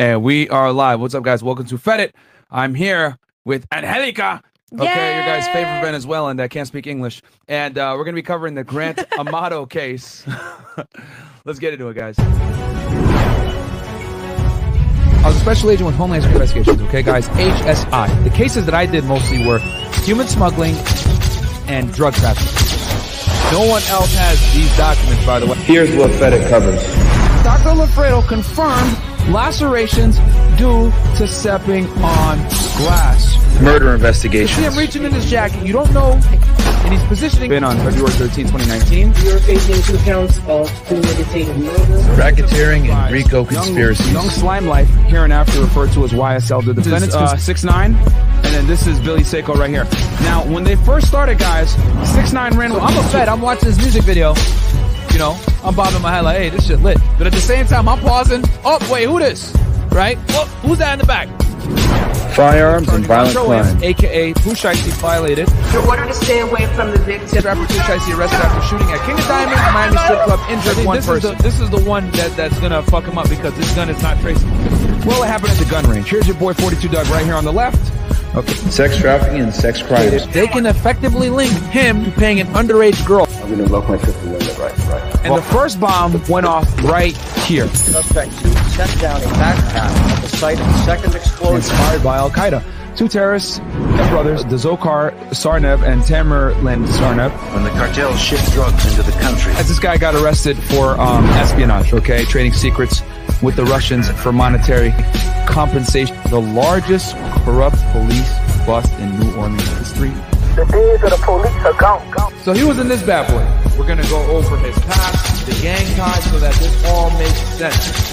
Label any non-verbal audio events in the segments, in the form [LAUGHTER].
And we are live. What's up, guys? Welcome to Fedit. I'm here with Angelica. Okay, your guys' favorite Venezuelan that can't speak English. And uh, we're going to be covering the Grant [LAUGHS] Amato case. [LAUGHS] Let's get into it, guys. I was a special agent with Homeland Security Investigations, okay, guys? HSI. The cases that I did mostly were human smuggling and drug trafficking. No one else has these documents, by the way. Here's what FedEx covers. Dr. Lafredo confirmed lacerations due to stepping on glass. Murder investigation You see him reaching in his jacket. You don't know. And he's positioning. Been on February 13, 2019. You're facing two counts of premeditated murder. Racketeering and RICO conspiracy. Young, young Slime Life, here and after referred to as YSL. The defendants, uh, 6'9", and then this is Billy Seiko right here. Now, when they first started, guys, 6 9 ran... I'm a fed. I'm watching this music video. You know, I'm bobbing my head like, hey, this shit lit. But at the same time, I'm pausing. Oh, wait, who this? Right? Oh, who's that in the back? Firearms and violent Control M, crime. a.k.a. Pooh Shiesty violated. You're ordered to stay away from the victim. Rapper Pooh Shiesty arrested after shooting at King of Diamonds, Miami strip club, injured one this person. Is the, this is the one that, that's gonna fuck him up because this gun is not traceable. Well, it happened at the gun range. Here's your boy 42 Dugg right here on the left. Okay. Sex trafficking and sex crimes. They can effectively link him to paying an underage girl. I'm gonna lock my triple limit right, right. And the first bomb went off right here. Suspect two set down a backpack at the site of the second explosion. Inspired by Al Qaeda. Two terrorists, brothers, the Dzhokhar Tsarnaev and Tamerlan Tsarnaev. when the cartels ship drugs into the country. As this guy got arrested for um, espionage, okay, trading secrets with the Russians for monetary compensation. The largest corrupt police bust in New Orleans history. The days of the police are gone. gone. So he was in this bad boy. We're gonna go over his past, the gang ties, so that this all makes sense.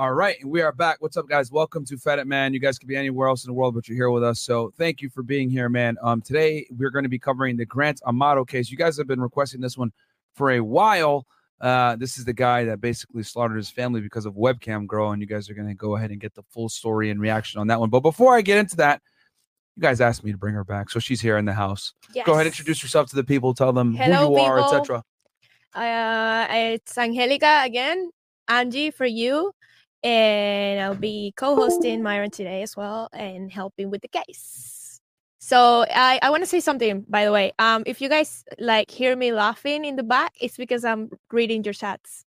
All right, and we are back. What's up, guys? Welcome to Fed It Man. You guys could be anywhere else in the world, but you're here with us. So thank you for being here, man. Um, today we're going to be covering the Grant Amato case. You guys have been requesting this one for a while. Uh, this is the guy that basically slaughtered his family because of webcam girl, and you guys are going to go ahead and get the full story and reaction on that one. But before I get into that, you guys asked me to bring her back, so she's here in the house. Yes. Go ahead, introduce yourself to the people, tell them Hello, who you are, etc. Uh, it's Angelica again, Angie for you, and I'll be co-hosting Myron today as well and helping with the case. So I, I want to say something by the way. Um, if you guys like hear me laughing in the back, it's because I'm reading your chats.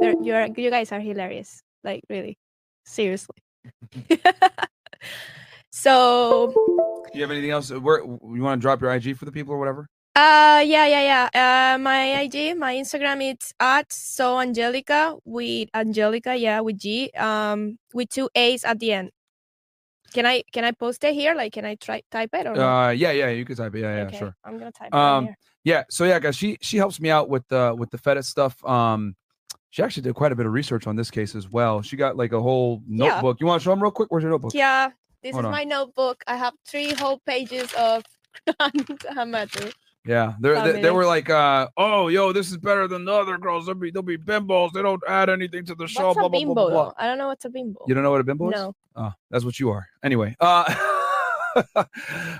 You're you guys are hilarious, like really, seriously. [LAUGHS] so Do you have anything else? Where you want to drop your IG for the people or whatever? Uh yeah yeah yeah. Uh my IG, my Instagram it's at so Angelica with Angelica, yeah, with G. Um with two A's at the end. Can I can I post it here? Like can I try type it or no? Uh, yeah, yeah, you can type it. Yeah, yeah, okay, sure. I'm gonna type it Um, here. yeah. So yeah, guys, she she helps me out with the with the FedEx stuff. Um, she actually did quite a bit of research on this case as well. She got like a whole Yeah. notebook. You want to show them real quick? Where's your notebook? Yeah, this hold is on. my notebook. I have three whole pages of [LAUGHS] Hamatu. Yeah, they're, they, they were like, uh, oh, yo, this is better than the other girls. They'll be they'll be bimbos. They don't add anything to the show. What's blah, a blah, bimbo blah, blah. I don't know what's a bimbo. You don't know what a bimbo is? No. Oh, that's what you are. Anyway, uh, [LAUGHS] all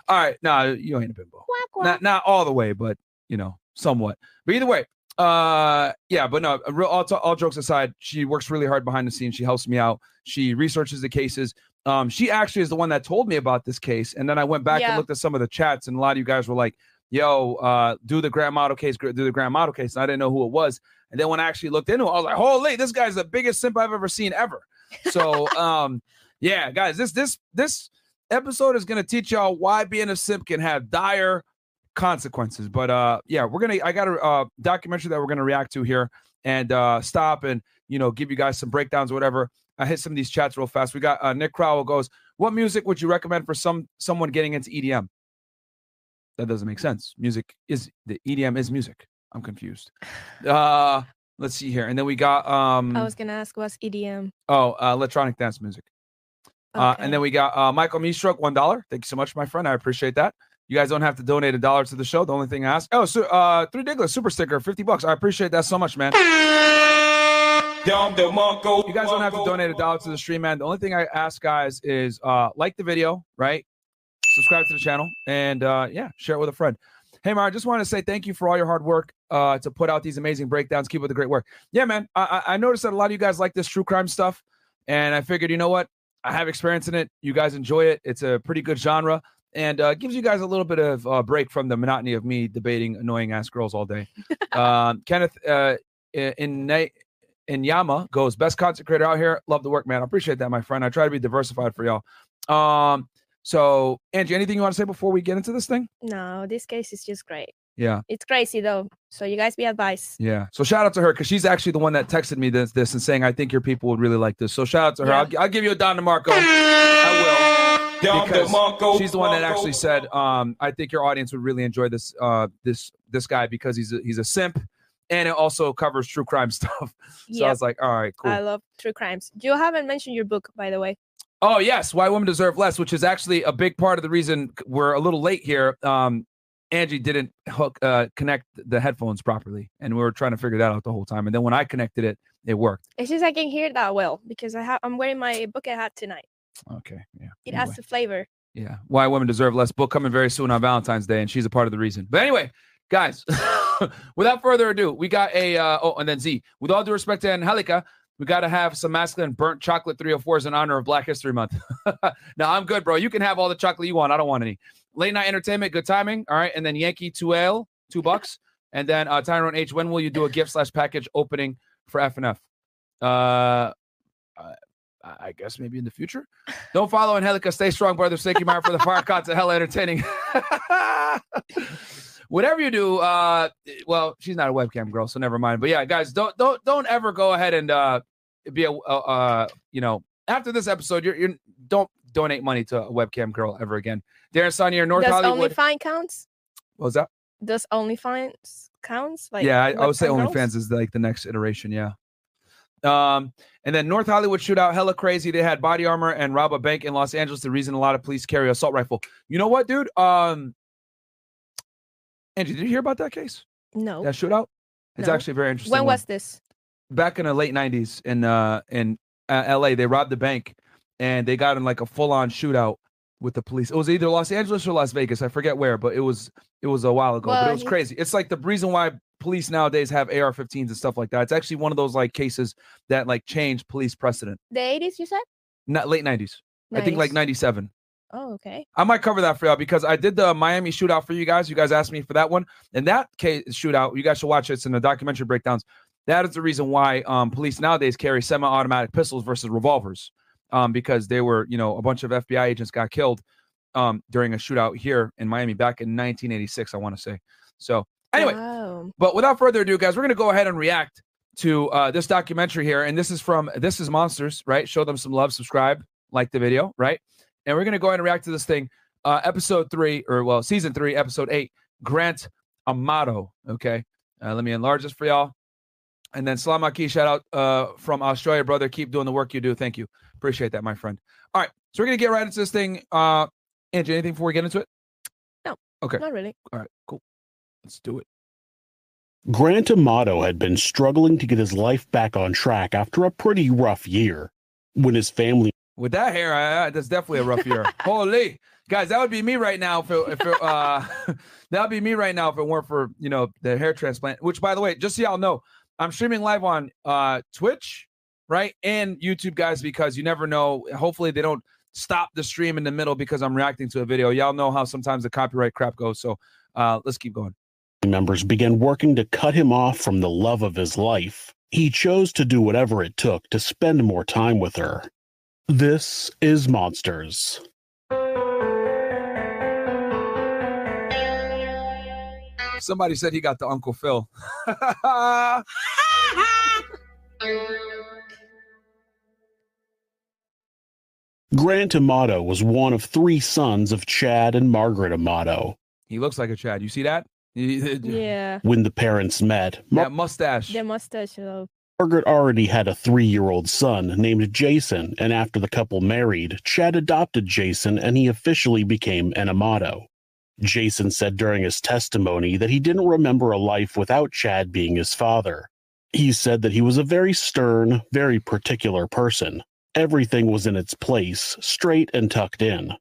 right. Nah, you ain't a bimbo. Quack, quack. not not all the way, but you know, somewhat. But either way, uh, yeah. But no, real all, all jokes aside, she works really hard behind the scenes. She helps me out. She researches the cases. Um, she actually is the one that told me about this case, and then I went back and looked at some of the chats, and a lot of you guys were like, "Yo, uh, do the Grant Amato case, do the Grant Amato case." And I didn't know who it was, and then when I actually looked into it, I was like, "Holy, this guy's the biggest simp I've ever seen ever." So, [LAUGHS] um, yeah, guys, this this this episode is gonna teach y'all why being a simp can have dire consequences. But uh yeah, we're gonna I got a uh documentary that we're gonna react to here and uh stop and you know give you guys some breakdowns or whatever. I hit some of these chats real fast. We got uh Nick Crowell goes, What music would you recommend for some someone getting into EDM? That doesn't make sense. Music is the EDM is music. I'm confused. [SIGHS] Uh let's see here. And then we got um I was gonna ask what's EDM. oh uh, electronic dance music. Uh, and then we got uh, Michael Meestroke, one dollar. Thank you so much, my friend. I appreciate that. You guys don't have to donate a dollar to the show. The only thing I ask, oh, so, uh, three Diggler super sticker, fifty bucks. I appreciate that so much, man. You guys don't have to donate a dollar to the stream, man. The only thing I ask guys is uh, like the video, right? Subscribe to the channel, and uh, yeah, share it with a friend. Hey, Mar, I just want to say thank you for all your hard work uh, to put out these amazing breakdowns. Keep up the great work. Yeah, man. I, I noticed that a lot of you guys like this true crime stuff, and I figured, you know what? I have experience in it. You guys enjoy it. It's a pretty good genre, and uh, gives you guys a little bit of uh, break from the monotony of me debating annoying ass girls all day. [LAUGHS] um, Kenneth uh, in in in Yama goes best content creator out here. Love the work, man. I appreciate that, my friend. I try to be diversified for y'all. Um, so Angie, anything you want to say before we get into this thing? No, this case is just great. Yeah. It's crazy though. So you guys be advised. Yeah. So shout out to her because she's actually the one that texted me this, this and saying, I think your people would really like this. So shout out to her. Yeah. I'll, I'll give you a Don DeMarco. I will. Because she's the one that actually said, um, I think your audience would really enjoy this uh this this guy because he's a, he's a simp and it also covers true crime [LAUGHS] stuff. So I was like, all right, cool. I love true crimes. You haven't mentioned your book, by the way. Oh yes, why women deserve less, which is actually a big part of the reason we're a little late here. Um, Angie didn't hook uh, connect the headphones properly, and we were trying to figure that out the whole time. And then when I connected it, it worked. It's just I can hear that well because I have I'm wearing my bucket hat tonight. Okay, yeah. It Anyway, adds the flavor. yeah. Why women deserve less book coming very soon on Valentine's Day, and she's a part of the reason. But anyway, guys, [LAUGHS] without further ado, we got a uh, oh, and then Z. With all due respect to Angelica, we got to have some masculine burnt chocolate 304s in honor of Black History Month. [LAUGHS] no, I'm good, bro. You can have all the chocolate you want. I don't want any. Late night entertainment, good timing. All right. And then Yankee 2L, two bucks. and then uh, Tyrone H, when will you do a gift slash package opening for FNF? Uh, I guess maybe in the future. Don't follow Angelica. Stay strong, brother. Thank you, Mark, for the fire content. Hell entertaining. [LAUGHS] Whatever you do, uh, well, she's not a webcam girl, so never mind. But yeah, guys, don't don't don't ever go ahead and uh be a uh, you know after this episode, you're you're don't donate money to a webcam girl ever again. Darren Sonier, North Does Hollywood. OnlyFans counts? what was that? Does OnlyFans counts? Like yeah, I, I would say girls? OnlyFans is like the next iteration. Yeah. Um, and then North Hollywood shootout, hella crazy. They had body armor and rob a bank in Los Angeles. The reason a lot of police carry assault rifle. You know what, dude? Um, Angie, did you hear about that case? No. That shootout? It's No. actually very interesting. when one. was this? back in the late '90s in uh in uh, L.A. They robbed the bank and they got in like a full on shootout with the police. It was either Los Angeles or Las Vegas. I forget where, but it was it was a while ago. but it was he- crazy. It's like the reason why police nowadays have AR-15s and stuff like that. It's actually one of those like cases that like changed police precedent. The 80s, you said? Not late '90s. I think like '97. Oh, okay. I might cover that for y'all because I did the Miami shootout for you guys. You guys asked me for that one. And that case shootout, you guys should watch it. It's in the documentary breakdowns. That is the reason why um, police nowadays carry semi-automatic pistols versus revolvers. Um, because they were, you know, a bunch of FBI agents got killed um, during a shootout here in Miami back in 1986, I want to say. So anyway, Wow. but without further ado, guys, we're gonna go ahead and react to uh, this documentary here, and this is from This Is Monsters, right? Show them some love, subscribe, like the video, right? And we're gonna go ahead and react to this thing, uh, episode three, or well, season three, episode eight, Grant Amato. Okay, uh, let me enlarge this for y'all. And then Salamaki, shout out uh, from Australia, brother. Keep doing the work you do. Thank you. Appreciate that, my friend. All right, so we're gonna get right into this thing. Uh, Angie, anything before we get into it? No. Okay. Not really. All right, cool. Let's do it. Grant Amato had been struggling to get his life back on track after a pretty rough year. When his family With that hair, I, I, that's definitely a rough year. [LAUGHS] Holy guys, that would be me right now if it, if it, uh, [LAUGHS] that would be me right now if it weren't for you know the hair transplant. Which, by the way, just so y'all know, I'm streaming live on uh, Twitch, right, and YouTube, guys, because you never know. Hopefully, they don't stop the stream in the middle because I'm reacting to a video. Y'all know how sometimes the copyright crap goes. So uh, let's keep going. members began working to cut him off from the love of his life, he chose to do whatever it took to spend more time with her. This is Monsters. Somebody said he got the Uncle Phil. [LAUGHS] Grant Amato was one of three sons of Chad and Margaret Amato. he looks like a Chad. You see that? [LAUGHS] Yeah. When the parents met, Mar- That mustache. The mustache, though. Margaret already had a three year old son named Jason, and after the couple married, Chad adopted Jason and he officially became an Amato. Jason said during his testimony that he didn't remember a life without Chad being his father. He said that he was a very stern, very particular person. Everything was in its place, straight and tucked in.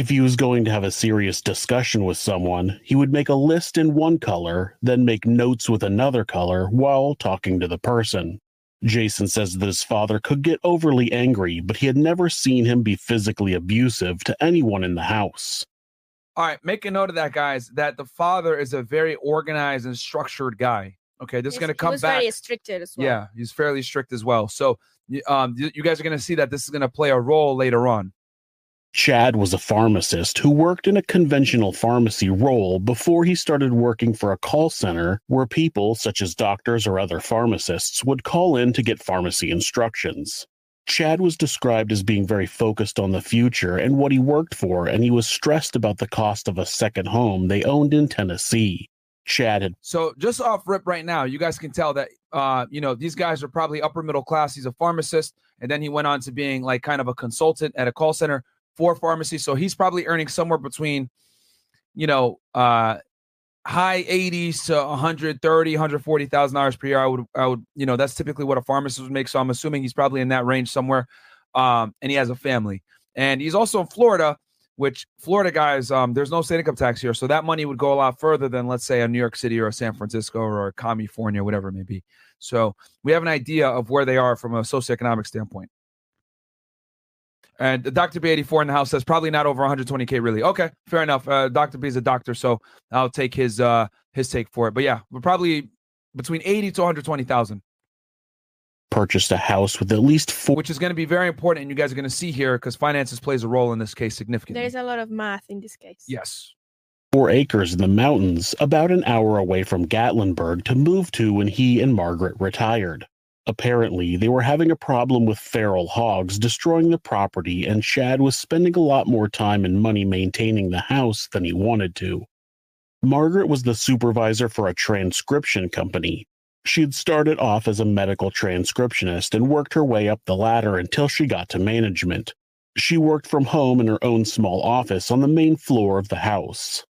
If he was going to have a serious discussion with someone, he would make a list in one color, then make notes with another color while talking to the person. Jason says that his father could get overly angry, but he had never seen him be physically abusive to anyone in the house. All right, make a note of that, guys. That the father is a very organized and structured guy. Okay, this is going to he come was back. very restricted as well. Yeah, he's fairly strict as well. So, um, you you guys are going to see that this is going to play a role later on. Chad was a pharmacist who worked in a conventional pharmacy role before he started working for a call center where people, such as doctors or other pharmacists, would call in to get pharmacy instructions. Chad was described as being very focused on the future and what he worked for, and he was stressed about the cost of a second home they owned in Tennessee. Chad had So, just off rip right now, you guys can tell that, uh, you know, these guys are probably upper middle class. He's a pharmacist, and then he went on to being like kind of a consultant at a call center for pharmacy. So he's probably earning somewhere between, you know, uh, high 80s to 130 140000 dollars per year i would i would you know that's typically what a pharmacist would make so i'm assuming he's probably in that range somewhere um and he has a family and he's also in florida which florida guys um there's no state income tax here so that money would go a lot further than let's say a new york city or a san francisco or a california whatever it may be so we have an idea of where they are from a socioeconomic standpoint and Dr. B84 in the house says probably not over 120k really. Okay, fair enough. Uh, Dr. B is a doctor, so I'll take his uh his take for it. But yeah, we're probably between 80 to 120,000, purchased a house with at least four which is going to be very important, and you guys are going to see here because finances plays a role in this case significantly. There's a lot of math in this case. yes. four acres in the mountains, about an hour away from Gatlinburg, to move to when he and Margaret retired. Apparently, they were having a problem with feral hogs destroying the property, and Chad was spending a lot more time and money maintaining the house than he wanted to. Margaret was the supervisor for a transcription company. She had started off as a medical transcriptionist and worked her way up the ladder until she got to management. She worked from home in her own small office on the main floor of the house.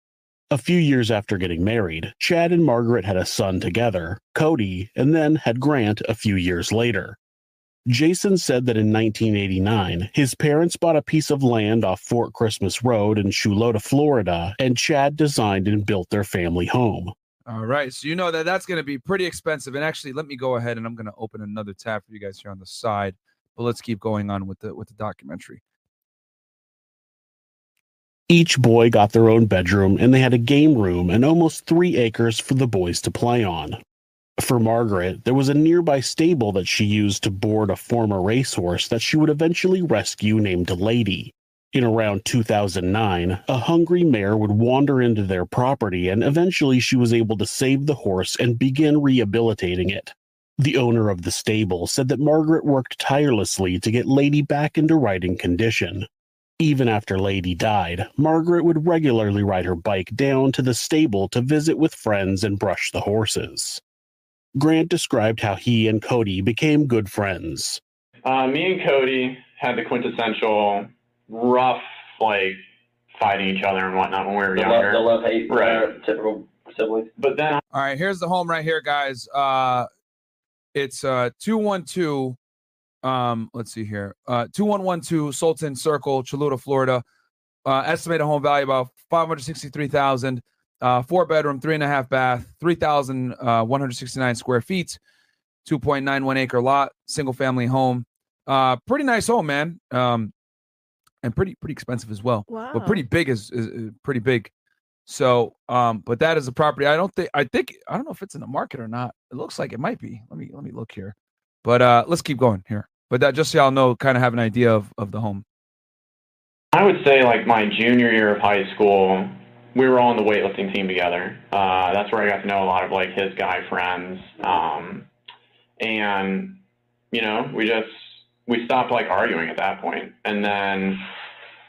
A few years after getting married, Chad and Margaret had a son together, Cody, and then had Grant a few years later. Jason said that in 1989, his parents bought a piece of land off Fort Christmas Road in Chuluota, Florida, and Chad designed and built their family home. All right. So you know that that's going to be pretty expensive. And actually, let me go ahead and I'm going to open another tab for you guys here on the side. But let's keep going on with the with the documentary. Each boy got their own bedroom, and they had a game room and almost three acres for the boys to play on. For Margaret, there was a nearby stable that she used to board a former racehorse that she would eventually rescue named Lady. In around 2009, a hungry mare would wander into their property, and eventually she was able to save the horse and begin rehabilitating it. The owner of the stable said that Margaret worked tirelessly to get Lady back into riding condition. Even after Lady died, Margaret would regularly ride her bike down to the stable to visit with friends and brush the horses. Grant described how he and Cody became good friends. Uh, me and Cody had the quintessential rough, like fighting each other and whatnot when we were The love, younger. the love hate, Right. uh, typical siblings. But then All right, here's the home right here, guys. Uh it's uh 212 um let's see here. Uh 2112 Sultan Circle, Chuluota, Florida. Uh estimated home value about 563,000. Uh four bedroom, three and a half bath, 3,169 square feet, 2.91 acre lot, single family home. Uh pretty nice home, man. Um and pretty pretty expensive as well Wow. but pretty big is, is, is pretty big. So, um, but that is a property. I don't think I think I don't know if it's in the market or not. It looks like it might be. Let me let me look here. But uh, let's keep going here. But that just so y'all know, kind of have an idea of of the home. I would say like my junior year of high school, we were all on the weightlifting team together. Uh, that's where I got to know a lot of like his guy friends. Um, and you know, we just we stopped like arguing at that point, and then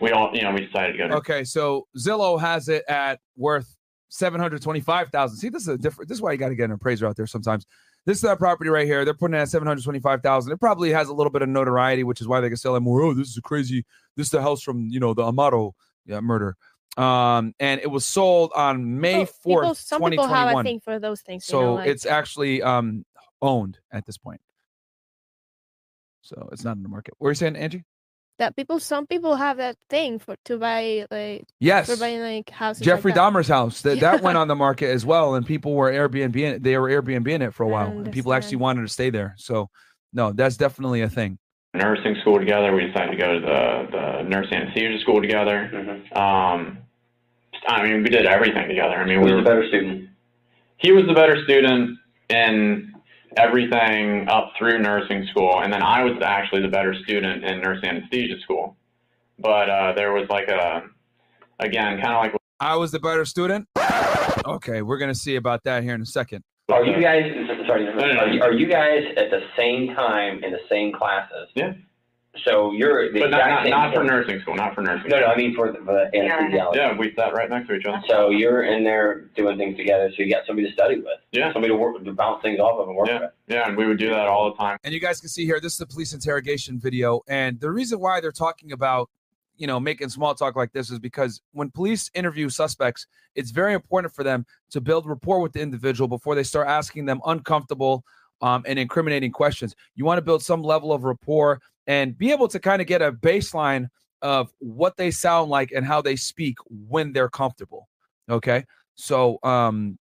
we all you know we decided to go to Okay, so Zillow has it at worth seven hundred twenty five thousand. See, this is a different. This is why you got to get an appraiser out there sometimes. This is that property right here. They're putting it at seven hundred twenty five thousand. It probably has a little bit of notoriety, which is why they can sell it more. Oh, this is a crazy. This is the house from you know the Amato yeah, murder. Um, and it was sold on May fourth, twenty people have a thing for those things. you So know, like- it's actually um owned at this point. So it's not in the market. What are you saying, Angie? That people some people have that thing for to buy like Yes. for buying like houses. Jeffrey like. Dahmer's house that that went on the market as well, and people were Airbnb in it. They were Airbnb in it for a while, and people actually wanted to stay there. So, no, that's definitely a thing. nursing school together. We decided to go to the, the nurse anesthesia school together. Um, I mean, we did everything together. I mean, Who's we were the better student? He was the better student in everything up through nursing school, and then I was actually the better student in nurse anesthesia school. But uh, there was like a, again, kind of like I was the better student. Okay, we're gonna see about that here in a second. Are you guys? Sorry, are you, are you guys at the same time in the same classes? Yeah. So you're the but not, exact not, same. not for nursing school, not for nursing. No, no, school. I mean for the, for the anesthesiology. Yeah, we sat right next to each other. So you're in there doing things together, so you got somebody to study with. Yeah. Somebody to work to bounce things off of and work Yeah, with. yeah, and we would do that all the time. And you guys can see here, this is the police interrogation video. And the reason why they're talking about, you know, making small talk like this is because when police interview suspects, it's very important for them to build rapport with the individual before they start asking them uncomfortable um, and incriminating questions. You want to build some level of rapport and be able to kind of get a baseline of what they sound like and how they speak when they're comfortable. Okay. So, um,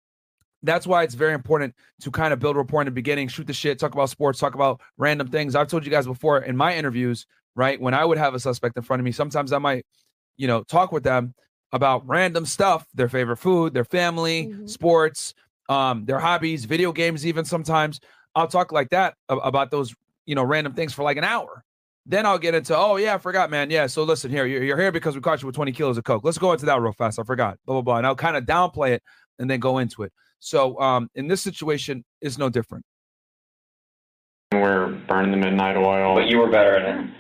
that's why it's very important to kind of build rapport in the beginning, shoot the shit, talk about sports, talk about random things. I've told you guys before in my interviews, right? When I would have a suspect in front of me, sometimes I might, you know, talk with them about random stuff, their favorite food, their family, sports, um, their hobbies, video games, even sometimes. I'll talk like that about those, you know, random things for like an hour. Then I'll get into, oh yeah, I forgot, man. Yeah, so listen here, you're, you're here because we caught you with 20 kilos of coke. Let's go into that real fast. I forgot, blah blah blah, and I'll kind of downplay it and then go into it. So um, in this situation, is no different. We're burning the midnight oil. But you were better at it.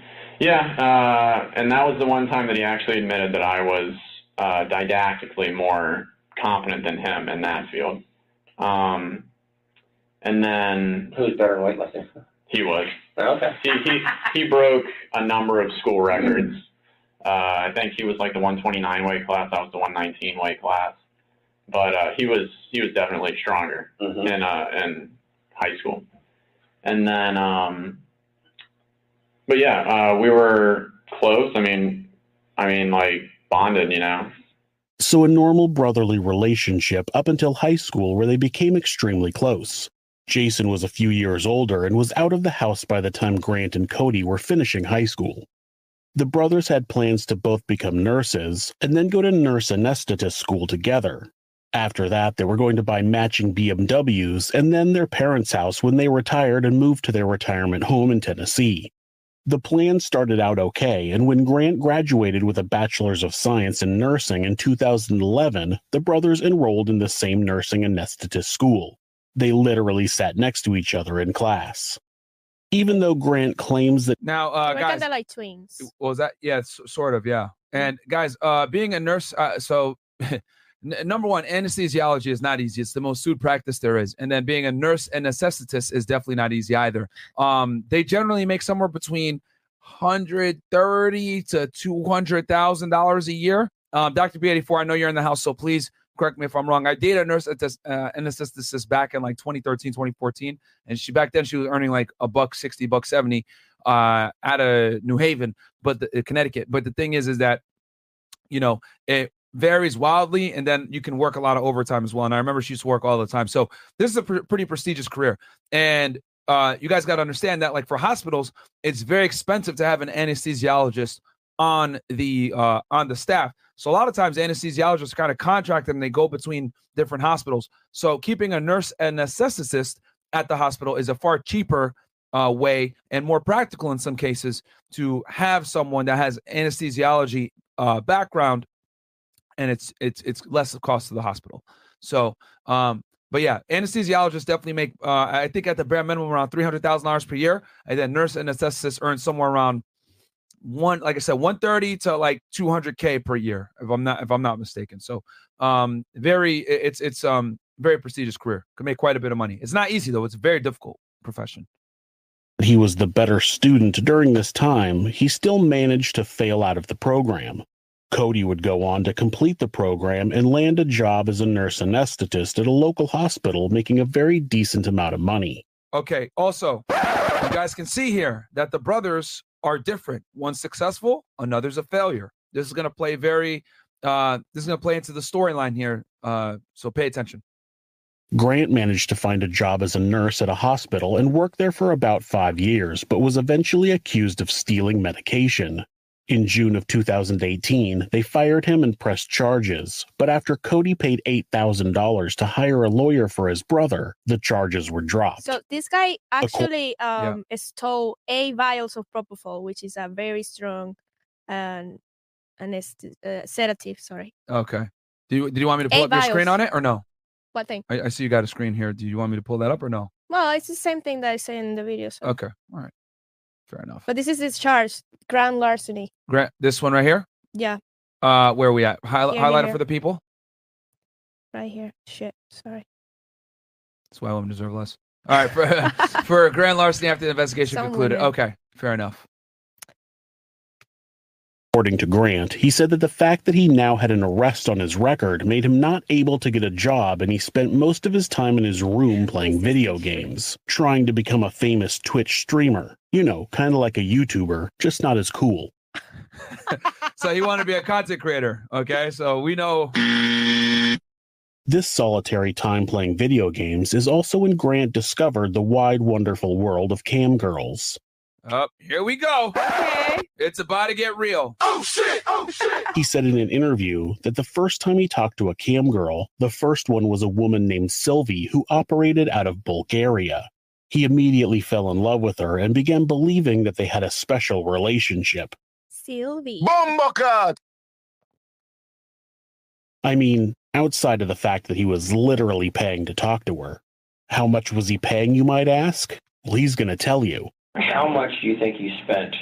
Yeah, uh, and that was the one time that he actually admitted that I was uh, didactically more competent than him in that field. Um, and then Who's better in weightlifting? he was. Okay. He he he broke a number of school records. Uh, I think he was like the 129 weight class. I was the 119 weight class. But uh, he was he was definitely stronger Mhm. in uh, in high school. And then, um, but yeah, uh, we were close. I mean, I mean, like bonded, you know. So, a normal brotherly relationship up until high school, where they became extremely close. Jason was a few years older and was out of the house by the time Grant and Cody were finishing high school. The brothers had plans to both become nurses and then go to nurse anesthetist school together. After that, they were going to buy matching BMWs and then their parents' house when they retired and moved to their retirement home in Tennessee. The plan started out okay, and when Grant graduated with a Bachelor's of Science in Nursing in 2011, the brothers enrolled in the same nursing anesthetist school. They literally sat next to each other in class. Even though Grant claims that Now, uh, We're guys, kind of like twins. was that yeah s- sort of yeah. And guys uh being a nurse uh, so [LAUGHS] n- number one anesthesiology is not easy. It's the most sued practice there is. And then being a nurse and anesthetist is definitely not easy either. Um they generally make somewhere between 130 to 200 thousand dollars a year. Um dr b84 i know you're in the house so please correct me if i'm wrong i dated a nurse at this uh, anesthetist back in like 2013 2014 and she back then she was earning like a buck 60 buck 70 uh out of new haven but the, uh, connecticut but the thing is is that you know it varies wildly and then you can work a lot of overtime as well and i remember she used to work all the time so this is a pr- pretty prestigious career and uh you guys got to understand that like for hospitals it's very expensive to have an anesthesiologist on the uh on the staff so a lot of times anesthesiologists kind of contracted and they go between different hospitals. So keeping a nurse and anesthetist at the hospital is a far cheaper uh, way and more practical in some cases to have someone that has anesthesiology uh, background and it's it's it's less cost to the hospital. So um but yeah anesthesiologists definitely make uh, i think at the bare minimum around $300000 per year and then nurse and earn somewhere around one like i said 130 to like 200k per year if i'm not if i'm not mistaken so um very it's it's um very prestigious career can make quite a bit of money it's not easy though it's a very difficult profession he was the better student during this time, he still managed to fail out of the program. Cody would go on to complete the program and land a job as a nurse anesthetist at a local hospital, making a very decent amount of money. Okay. Also, you guys can see here that the brothers are different. One's successful, another's a failure. This is going to play very. Uh, this is going to play into the storyline here. Uh, so pay attention. Grant managed to find a job as a nurse at a hospital and worked there for about five years, but was eventually accused of stealing medication. In June of 2018, they fired him and pressed charges, but after Cody paid $8,000 to hire a lawyer for his brother, the charges were dropped. So this guy Acco- actually um stole eight vials of propofol, which is a very strong and anest- uh, sedative. Sorry, Okay. Do you, did you want me to pull Eight up your screen on it or no? what thing? I, I see you got a screen here. Do you want me to pull that up or no? Well, it's the same thing that I say in the video. So. Okay. All right. Fair enough. But this is his charge, grand larceny. Grant, this one right here. Yeah, Uh, where are we at? Highlight, Here, highlight it here. for the people. right here. Shit, sorry. That's why women deserve less. All right. For, [LAUGHS] for grand larceny after the investigation Some concluded. women. Okay. Fair enough. According to Grant, he said that the fact that he now had an arrest on his record made him not able to get a job, and he spent most of his time in his room playing video games, trying to become a famous Twitch streamer. You know, kind of like a YouTuber, just not as cool. [LAUGHS] So he wanted to be a content creator. Okay. So we know. This solitary time playing video games is also when Grant discovered the wide, wonderful world of cam girls. Up here we go. Okay. It's about to get real. Oh, shit! Oh shit! he said in an interview that the first time he talked to a cam girl, the first one was a woman named Sylvie who operated out of Bulgaria. He immediately fell in love with her and began believing that they had a special relationship. Sylvie. I mean, outside of the fact that he was literally paying to talk to her. How much was he paying, you might ask? Well, he's going to tell you. How much do you think you spent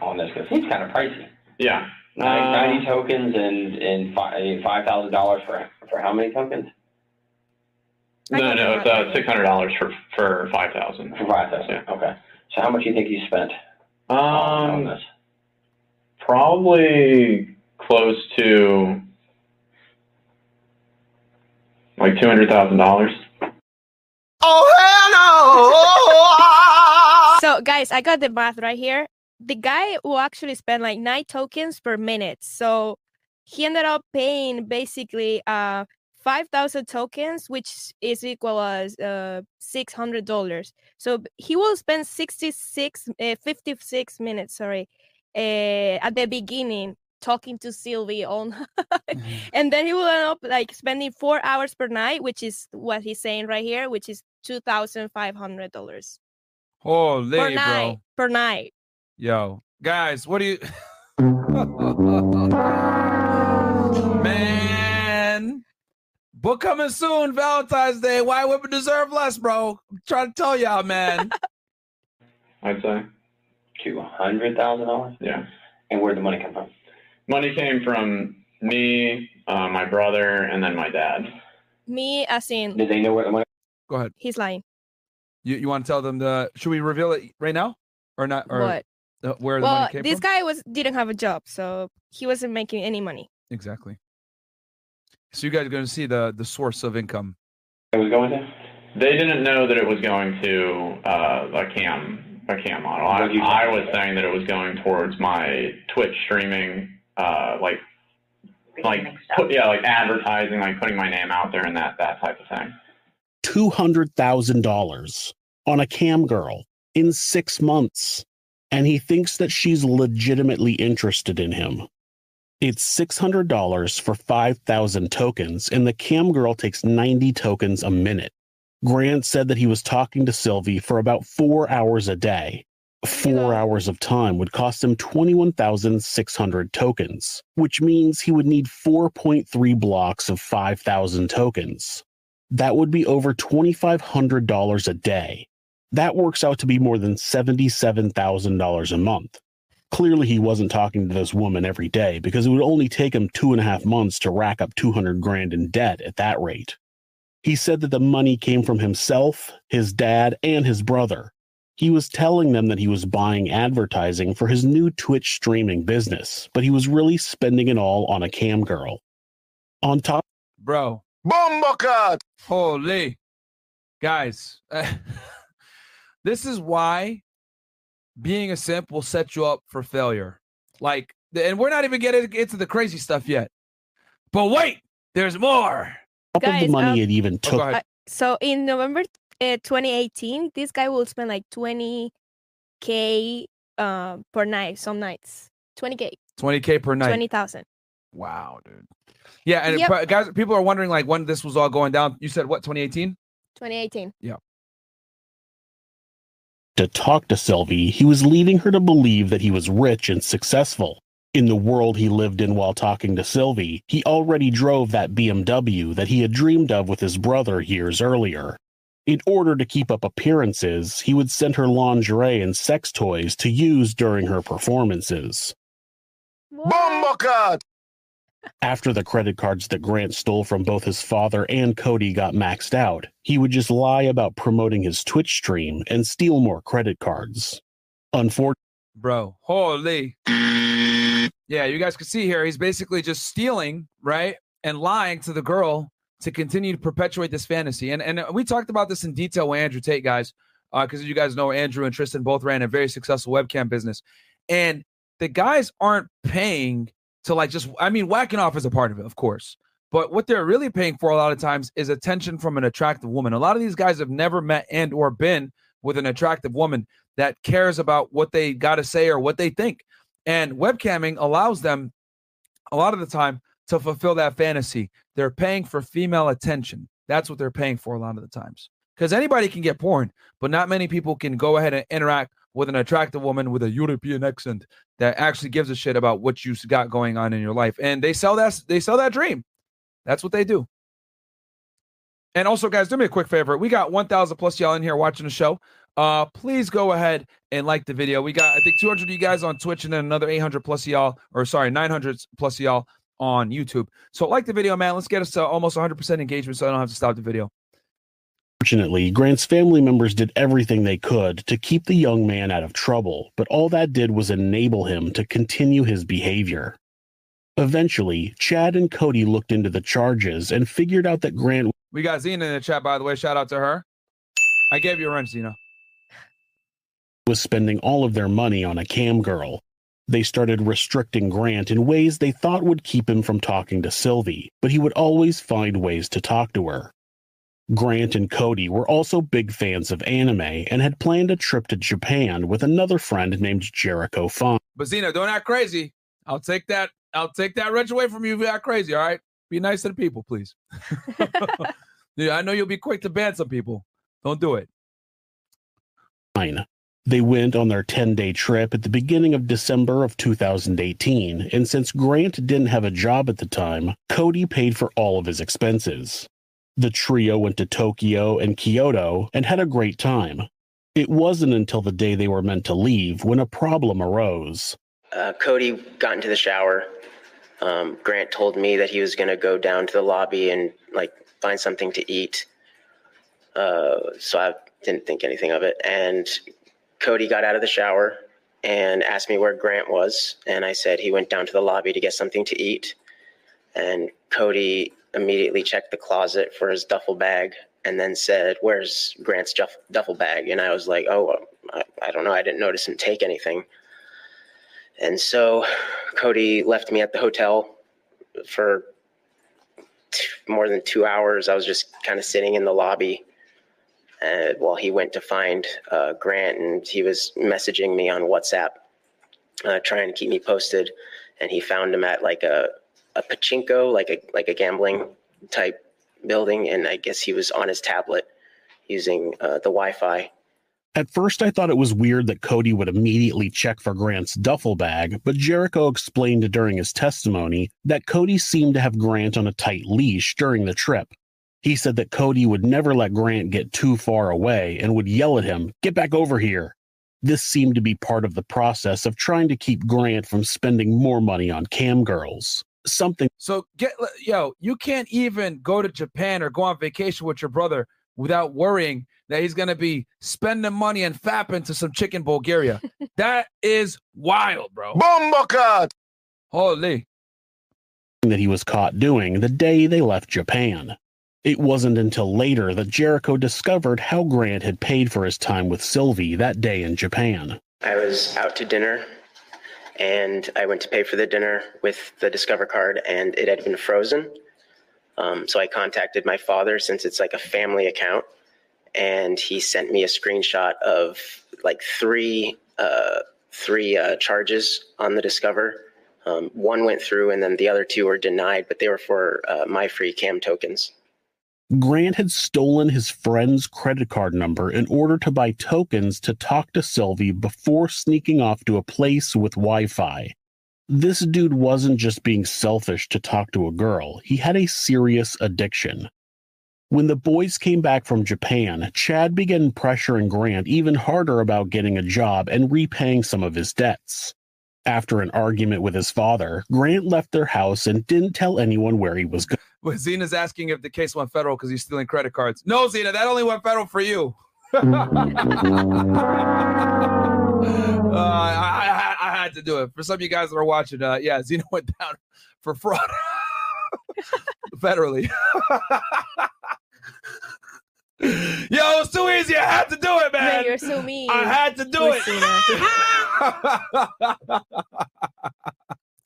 on this? Because it seems kind of pricey. Yeah. Nine- Uh, 90 tokens and, and $5,000 for, for how many tokens? I No, no, it's uh, six hundred dollars for for five thousand. For 5000 Yeah. Okay. So how much do you think you spent on, on Um, this? probably close to like two hundred thousand dollars. So, guys, I got the math right here. The guy will actually spend like nine tokens per minute. So he ended up paying basically uh five thousand tokens, which is equal as uh six hundred dollars. So he will spend 66, uh, 56 minutes, sorry, uh, at the beginning talking to Sylvie on, [LAUGHS] and then he will end up like spending four hours per night, which is what he's saying right here, which is two thousand five hundred dollars Holy, per bro. night. Per night. Yo, guys, what do you? [LAUGHS] Man, book coming soon. Valentine's Day. Why women deserve less, bro? I'm trying to tell y'all, man. [LAUGHS] I'd say. $200,000? Yeah. And where'd the money come from? Money came from me, uh, my brother, and then my dad. Me, as in, Did they know where the money Go ahead. he's lying. You you want to tell them the? Should we reveal it right now or not? Or what? uh, where the Well, money came this from? guy was didn't have a job, so he wasn't making any money. Exactly. So you guys are going to see the the source of income. it was going to? They didn't know that it was going to uh, a cam a cam model. I, What do you I was saying that it was going towards my Twitch streaming, uh, like like put, yeah, like advertising, like putting my name out there and that that type of thing. $200,000 on a cam girl in six months. And he thinks that she's legitimately interested in him. It's $600 for 5,000 tokens, and the cam girl takes 90 tokens a minute. Grant said that he was talking to Sylvie for about four hours a day. Four Yeah. hours of time would cost him 21,600 tokens, which means he would need 4.3 blocks of 5,000 tokens. That would be over $2,500 a day. That works out to be more than $77,000 a month. Clearly, he wasn't talking to this woman every day because it would only take him two and a half months to rack up 200 grand in debt at that rate. He said that the money came from himself, his dad, and his brother. He was telling them that he was buying advertising for his new Twitch streaming business, but he was really spending it all on a cam girl. On top bro. Bombakat! Holy, guys, [LAUGHS] this is why being a simp will set you up for failure. Like, and we're not even getting into the crazy stuff yet. But wait, there's more. Half of Guys, the money um, it even Oh, took go. Uh, so in November uh, 2018, this guy will spend like 20k uh, per night. Some nights, 20k, 20k per night. 20,000. Wow, dude. Yeah, and Yep. but guys, people are wondering like when this was all going down. You said what? 2018. 2018. Yeah. to talk to Sylvie, he was leading her to believe that he was rich and successful. In the world he lived in while talking to Sylvie, he already drove that BMW that he had dreamed of with his brother years earlier. In order to keep up appearances, he would send her lingerie and sex toys to use during her performances. What? After the credit cards that Grant stole from both his father and Cody got maxed out, he would just lie about promoting his Twitch stream and steal more credit cards. Unfortunately, bro. Holy. Yeah, you guys can see here, he's basically just stealing, right? And lying to the girl to continue to perpetuate this fantasy. And and we talked about this in detail with Andrew Tate, guys, uh, because you guys know Andrew and Tristan both ran a very successful webcam business. And the guys aren't paying to like just, I mean, whacking off is a part of it, of course. But what they're really paying for a lot of times is attention from an attractive woman. A lot of these guys have never met and or been with an attractive woman that cares about what they got to say or what they think. And webcamming allows them a lot of the time to fulfill that fantasy. They're paying for female attention. That's what they're paying for a lot of the times. Because anybody can get porn, but not many people can go ahead and interact with an attractive woman with a European accent that actually gives a shit about what you got going on in your life. And they sell that they sell that dream. That's what they do. And also, guys, do me a quick favor. We got 1,000 plus y'all in here watching the show. Uh, please go ahead and like the video. We got, I think, 200 of you guys on Twitch and then another 800 plus y'all, or sorry, 900 plus y'all on YouTube. So like the video, man. Let's get us to almost 100% engagement so I don't have to stop the video. Grant's family members did everything they could to keep the young man out of trouble, but all that did was enable him to continue his behavior. Eventually, Chad and Cody looked into the charges and figured out that Grant We got Zena in the chat, by the way. Shout out to her. I gave you a wrench, Zena. was spending all of their money on a cam girl. They started restricting Grant in ways they thought would keep him from talking to Sylvie, but he would always find ways to talk to her. Grant and Cody were also big fans of anime and had planned a trip to Japan with another friend named Jericho Fong. But don't act crazy. I'll take that. I'll take that wrench away from you if you act crazy. All right. Be nice to the people, please. [LAUGHS] yeah, I know you'll be quick to ban some people. Don't do it. Fine. They went on their 10 day trip at the beginning of December of 2018, and since Grant didn't have a job at the time, Cody paid for all of his expenses. The trio went to Tokyo and Kyoto and had a great time. It wasn't until the day they were meant to leave when a problem arose. Uh, Cody got into the shower. Um, Grant told me that he was going to go down to the lobby and like find something to eat. Uh, so I didn't think anything of it. And Cody got out of the shower and asked me where Grant was, and I said he went down to the lobby to get something to eat. And Cody immediately checked the closet for his duffel bag and then said, "Where's Grant's duffel bag?" And I was like, "Oh, I, I don't know. I didn't notice him take anything." And so Cody left me at the hotel for t- more than two hours. I was just kind of sitting in the lobby uh, while he went to find uh, Grant, and he was messaging me on WhatsApp, uh, trying to keep me posted. And he found him at like a a pachinko, like a like a gambling type building, and I guess he was on his tablet using uh, the Wi-Fi. At first, I thought it was weird that Cody would immediately check for Grant's duffel bag, but Jericho explained during his testimony that Cody seemed to have Grant on a tight leash during the trip. He said that Cody would never let Grant get too far away and would yell at him, Get back over here. This seemed to be part of the process of trying to keep Grant from spending more money on cam girls. Something So get yo, you can't even go to Japan or go on vacation with your brother without worrying that he's gonna be spending money and fapping to some chick in Bulgaria. [LAUGHS] that is wild, bro. Bombocat! Holy. that he was caught doing the day they left Japan. It wasn't until later that Jericho discovered how Grant had paid for his time with Sylvie that day in Japan. I was out to dinner and I went to pay for the dinner with the Discover card and it had been frozen. Um, so I contacted my father since it's like a family account and he sent me a screenshot of like three uh, three uh, charges on the Discover. Um, one went through and then the other two were denied, but they were for uh, my free cam tokens. Grant had stolen his friend's credit card number in order to buy tokens to talk to Sylvie before sneaking off to a place with Wi Fi. This dude wasn't just being selfish to talk to a girl, he had a serious addiction. When the boys came back from Japan, Chad began pressuring Grant even harder about getting a job and repaying some of his debts. After an argument with his father, Grant left their house and didn't tell anyone where he was going. Well, Zena's asking if the case went federal because he's stealing credit cards. No, Zena, that only went federal for you. [LAUGHS] uh, I, I, I, had to do it. For some of you guys that are watching, uh, yeah, Zena [LAUGHS] went down for fraud [LAUGHS] federally. Yo, it was too easy. I had to do it, man. Man, you're so mean. I had to do it.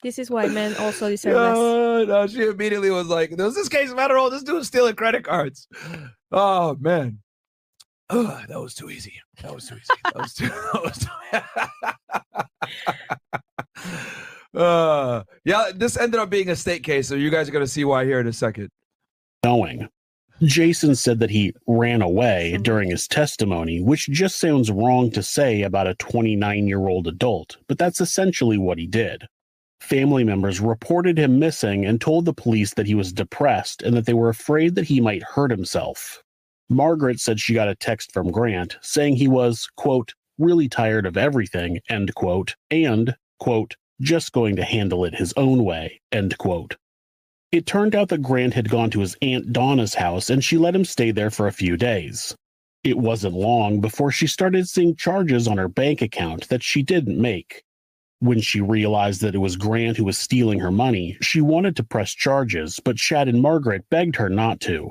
This is why men also [LAUGHS] deserve less. No, no, she immediately was like, "There's this case federal. This dude's stealing credit cards." Oh man, oh, that was too easy. That was too easy. That was too. [LAUGHS] That was too [LAUGHS] uh, yeah, this ended up being a state case, so you guys are gonna see why here in a second. Knowing. Jason said that he ran away during his testimony, which just sounds wrong to say about a 29 year old adult, but that's essentially what he did. Family members reported him missing and told the police that he was depressed and that they were afraid that he might hurt himself. Margaret said she got a text from Grant saying he was, quote, really tired of everything, end quote, and, quote, just going to handle it his own way, end quote. It turned out that Grant had gone to his Aunt Donna's house and she let him stay there for a few days. It wasn't long before she started seeing charges on her bank account that she didn't make. When she realized that it was Grant who was stealing her money, she wanted to press charges, but Chad and Margaret begged her not to.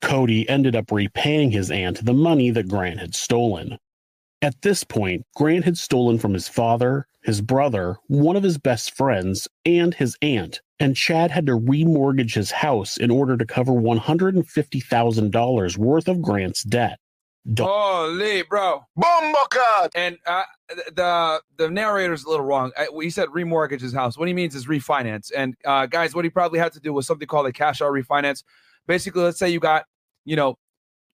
Cody ended up repaying his aunt the money that Grant had stolen. At this point, Grant had stolen from his father, his brother, one of his best friends, and his aunt, and Chad had to remortgage his house in order to cover $150,000 worth of Grant's debt. Holy, bro. Bombocat! And uh, the the narrator's a little wrong. I, he said remortgage his house. What he means is refinance. And uh, guys, what he probably had to do was something called a cash out refinance. Basically, let's say you got, you know,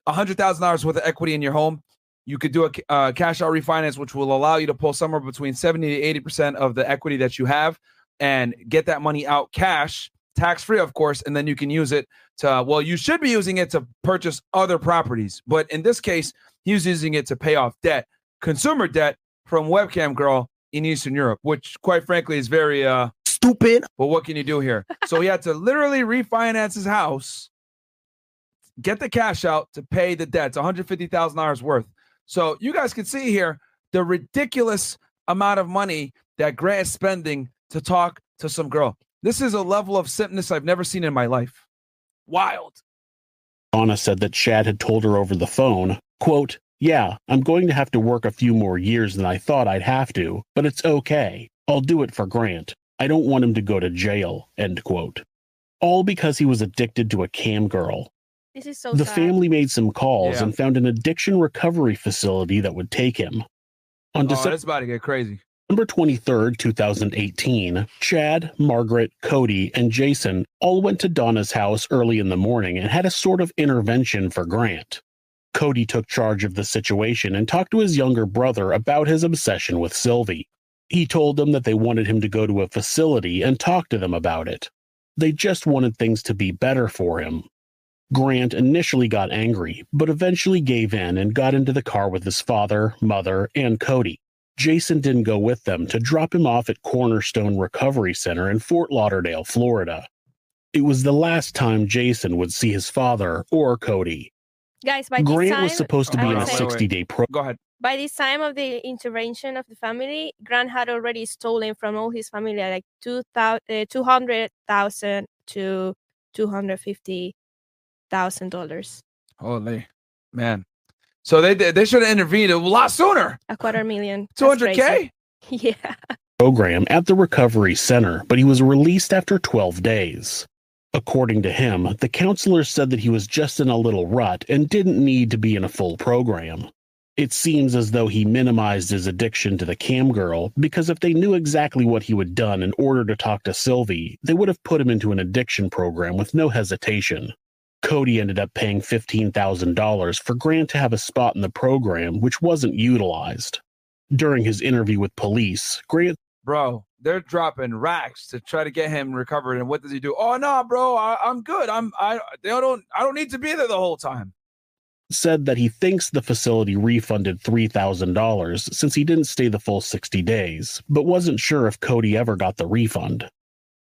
$100,000 worth of equity in your home. You could do a uh, cash out refinance, which will allow you to pull somewhere between 70 to 80% of the equity that you have and get that money out cash, tax free, of course, and then you can use it to, well, you should be using it to purchase other properties. But in this case, he was using it to pay off debt, consumer debt from Webcam Girl in Eastern Europe, which quite frankly is very uh stupid. But what can you do here? so he had to literally refinance his house, get the cash out to pay the debt. It's $150,000 worth. So you guys can see here the ridiculous amount of money that Grant is spending to talk to some girl. This is a level of simpness I've never seen in my life. Wild. Donna said that Chad had told her over the phone, quote, Yeah, I'm going to have to work a few more years than I thought I'd have to, but it's okay. I'll do it for Grant. I don't want him to go to jail, end quote. All because he was addicted to a cam girl. This is so the sad. family made some calls Yeah. and found an addiction recovery facility that would take him. On Oh, December that's about to get crazy. December 23, 2018, Chad, Margaret, Cody, and Jason all went to Donna's house early in the morning and had a sort of intervention for Grant. Cody took charge of the situation and talked to his younger brother about his obsession with Sylvie. He told them that they wanted him to go to a facility and talk to them about it. They just wanted things to be better for him. Grant initially got angry, but eventually gave in and got into the car with his father, mother, and Cody. Jason didn't go with them to drop him off at Cornerstone Recovery Center in Fort Lauderdale, Florida. It was the last time Jason would see his father or Cody. Guys, by this Grant time, was supposed to be on a 60 day program. Go ahead. by this time of the intervention of the family, Grant had already stolen from all his family like two thousand, uh, two hundred thousand to two hundred fifty thousand dollars. Holy man. So they they should have intervened a lot sooner. A quarter million. 200K? [LAUGHS] Yeah. program at the recovery center, but he was released after 12 days. According to him, the counselor said that he was just in a little rut and didn't need to be in a full program. It seems as though he minimized his addiction to the cam girl because if they knew exactly what he would done in order to talk to Sylvie, they would have put him into an addiction program with no hesitation. Cody ended up paying $15,000 for Grant to have a spot in the program, which wasn't utilized. During his interview with police, Grant Bro, they're dropping racks to try to get him recovered. And what does he do? Oh no, bro, I, I'm good. I'm I they don't I don't need to be there the whole time. said that he thinks the facility refunded $3,000 since he didn't stay the full 60 days, but wasn't sure if Cody ever got the refund.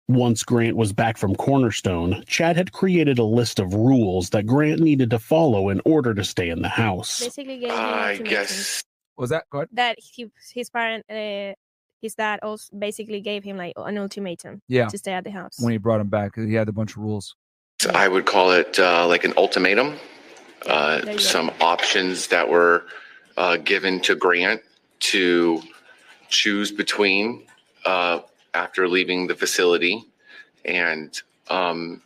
Once Grant was back from Cornerstone, Chad had created a list of rules that Grant needed to follow in order to stay in the house. Basically gave him I ultimatum. guess Was that good? that he, his parent uh, his dad also basically gave him like an ultimatum Yeah. to stay at the house. When he brought him back, he had a bunch of rules. I would call it uh, like an ultimatum. Uh, There you go. some options that were uh, given to Grant to choose between uh, after leaving the facility. And um,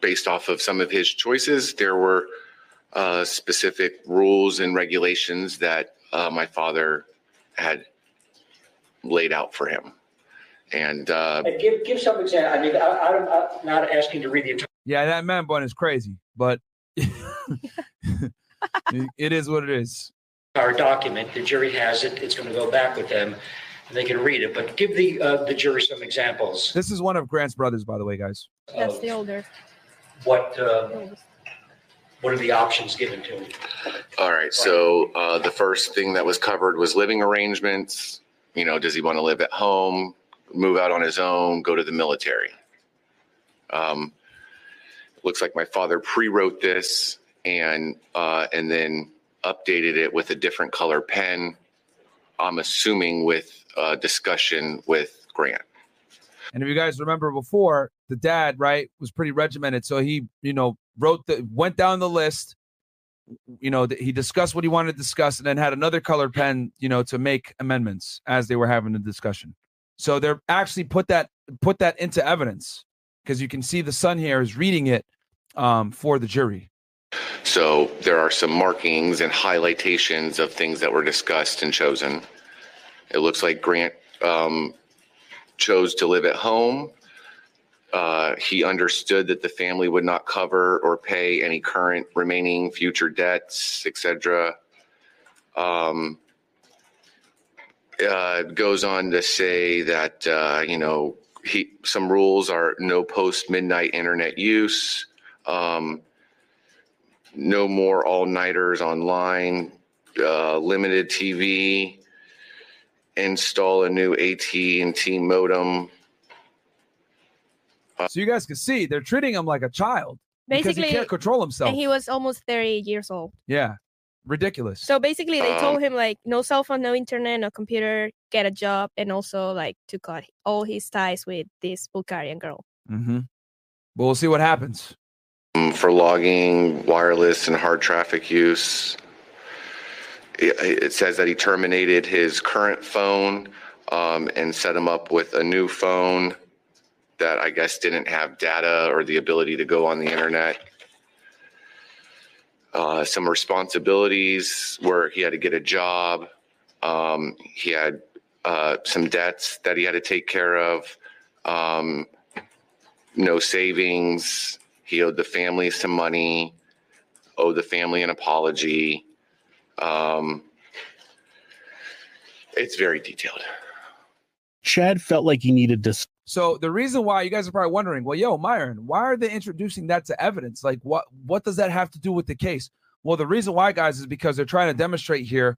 based off of some of his choices, there were uh, specific rules and regulations that uh, my father had laid out for him. And uh, And give, give some example, I mean, I, I'm I'm not asking to read the entire Yeah, that man bun is crazy, but [LAUGHS] [LAUGHS] it is what it is. Our document, the jury has it, it's gonna go back with them, and they can read it, but give the, uh, the jury some examples This is one of Grant's brothers, by the way, guys. That's of the older. what, uh, what are the options given to them. All right. So uh, the first thing that was covered was living arrangements. You know, does he want to live at home, move out on his own, go to the military? Um, looks like my father pre-wrote this and uh, and then updated it with a different color pen. I'm assuming with uh, discussion with Grant. And if you guys remember before, the dad, right, was pretty regimented. So he, you know, wrote the went down the list. You know, he discussed what he wanted to discuss, and then had another colored pen, you know, to make amendments as they were having the discussion. So they're actually put that put that into evidence because you can see the son here is reading it um, for the jury. So there are some markings and highlightations of things that were discussed and chosen. It looks like Grant um, chose to live at home. Uh, he understood that the family would not cover or pay any current remaining future debts, etc. Um, uh, goes on to say that uh, you know he some rules are no post midnight internet use. Um, no more all nighters online, uh, limited TV, install a new AT and T modem. So you guys can see they're treating him like a child Basically, he can't control himself. and he was almost 30 years old. yeah, ridiculous. So basically, they Um, told him like no cell phone, no internet, no computer, get a job, and also like to cut all his ties with this Bulgarian girl. Mm-hmm. But we'll see what happens. um, for logging, wireless, and hard traffic use. It, it says that he terminated his current phone um, and set him up with a new phone that I guess didn't have data or the ability to go on the internet. Uh, some responsibilities where he had to get a job. Um, he had uh, some debts that he had to take care of. Um, no savings. He owed the family some money, owed the family an apology. Um, it's very detailed. Chad felt like he needed to So the reason why you guys are probably wondering, well, yo, Myron, why are they introducing that to evidence? Like, what what does that have to do with the case? Well, the reason why, guys, is because they're trying to demonstrate here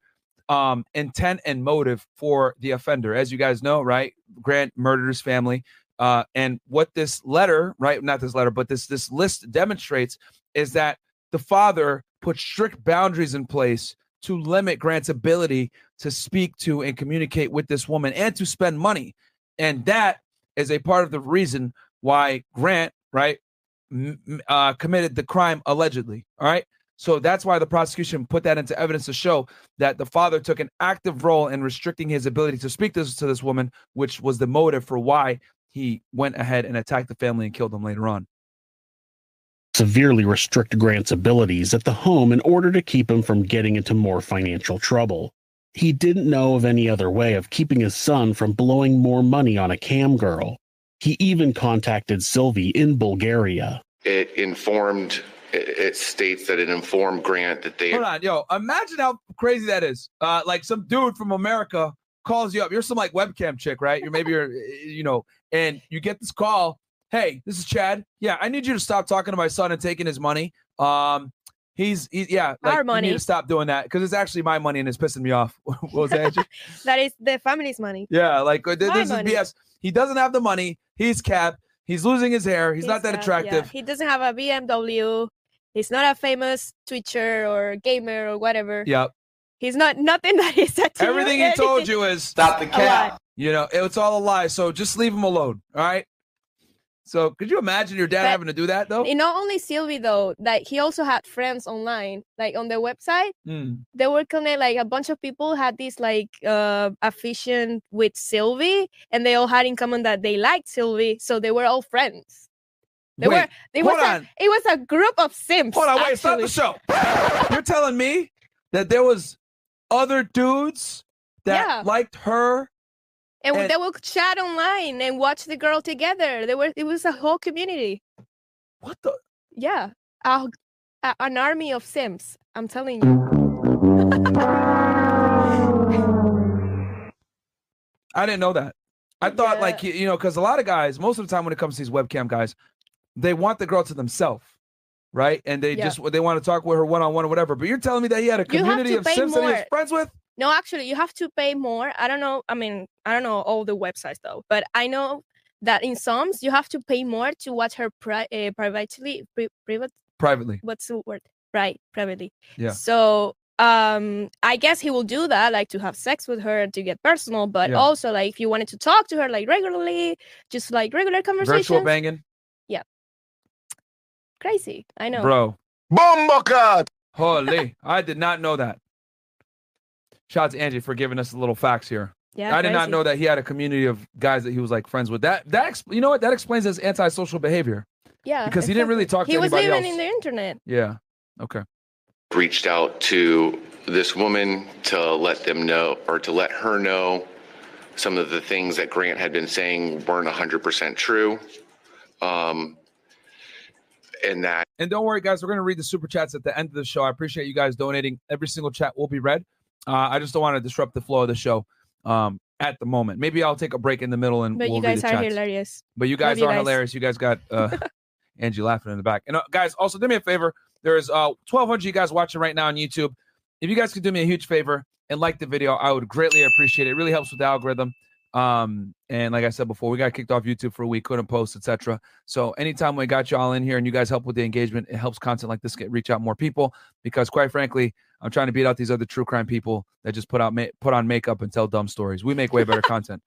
um, intent and motive for the offender. As you guys know, right? Grant murdered his family, uh, and what this letter, right? Not this letter, but this this list demonstrates is that the father put strict boundaries in place to limit Grant's ability to speak to and communicate with this woman and to spend money. And that is a part of the reason why Grant, right, m- uh, committed the crime allegedly. All right. So that's why the prosecution put that into evidence to show that the father took an active role in restricting his ability to speak to this woman, which was the motive for why he went ahead and attacked the family and killed them later on. Severely restrict Grant's abilities at the home in order to keep him from getting into more financial trouble. He didn't know of any other way of keeping his son from blowing more money on a cam girl. He even contacted Sylvie in Bulgaria. It informed, it, it states that it informed Grant that they Hold on, yo, imagine how crazy that is. Uh, like some dude from America calls you up. You're some like webcam chick, right? You're maybe you're, you know, and you get this call. Hey, this is Chad. Yeah, I need you to stop talking to my son and taking his money. Um, he's, he, yeah, like, Our you need to stop doing that because it's actually my money and it's pissing me off. [LAUGHS] what was that? [LAUGHS] That is the family's money. yeah, like uh, th- this is money. BS. He doesn't have the money. He's capped. He's losing his hair. He's, not that uh, yeah, attractive. He doesn't have a BMW. He's not a famous Twitcher or gamer or whatever. Yep. He's not nothing [LAUGHS] that he said to Everything he told you is Stop the cap. You know, it's all a lie. So just leave him alone. All right. So could you imagine your dad But- having to do that though? And not only Sylvie though, like he also had friends online, like on the website. Mm. They were connected. Like a bunch of people had this like uh affection with Sylvie, and they all had in common that they liked Sylvie, so they were all friends. They Wait, were. It was. hold A, on. it was a group of simps. Hold on, wait, stop actually. the show. You're telling me that there was other dudes that Yeah. liked her. And, And- they would chat online and watch the girl together. They were. It was a whole community. What the? Yeah, a, a- an army of Sims. I'm telling you. I didn't know that. I thought like you know because a lot of guys, most of the time when it comes to these webcam guys, they want the girl to themselves, right? And they Yeah. just they want to talk with her one on one or whatever. But you're telling me that he had a community of Sims simps that he was friends with. No, actually, you have to pay more. I don't know. I mean, I don't know all the websites though, but I know that in some you have to pay more to watch her pri- uh, privately. Pri- private. Privately. What's the word? Right, privately. Yeah. So um i guess he will do that like to have sex with her to get personal but Yeah. also like if you wanted to talk to her like regularly just like regular conversations Virtual banging, yeah crazy i know bro. Bomba Holy, I did not know that. Shout out to Angie for giving us a little facts here. Yeah, I did not know that he had a community of guys that he was like friends with. That that you know what that explains his antisocial behavior. yeah because he didn't really talk to he was anybody living else. in the internet Yeah. Okay. reached out to this woman to let them know or to let her know some of the things that Grant had been saying weren't 100% true. Um, and that And don't worry, guys. We're gonna read the super chats at the end of the show. I appreciate you guys donating. Every single chat will be read. Uh, I just don't want to disrupt the flow of the show um, at the moment. Maybe I'll take a break in the middle and but we'll you guys are chats. hilarious But you guys Love you are guys. hilarious. You guys got [LAUGHS] uh, Angie laughing in the back. And uh, guys, also do me a favor. There's uh 1,200 you guys watching right now on YouTube. If you guys could do me a huge favor and like the video, I would greatly appreciate it. It really helps with the algorithm. Um, and like I said before, we got kicked off YouTube for a week, couldn't post, etc. So anytime we got y'all in here and you guys help with the engagement, it helps content like this get reach out more people. Because quite frankly, I'm trying to beat out these other true crime people that just put out ma- put on makeup and tell dumb stories. We make way better [LAUGHS] content,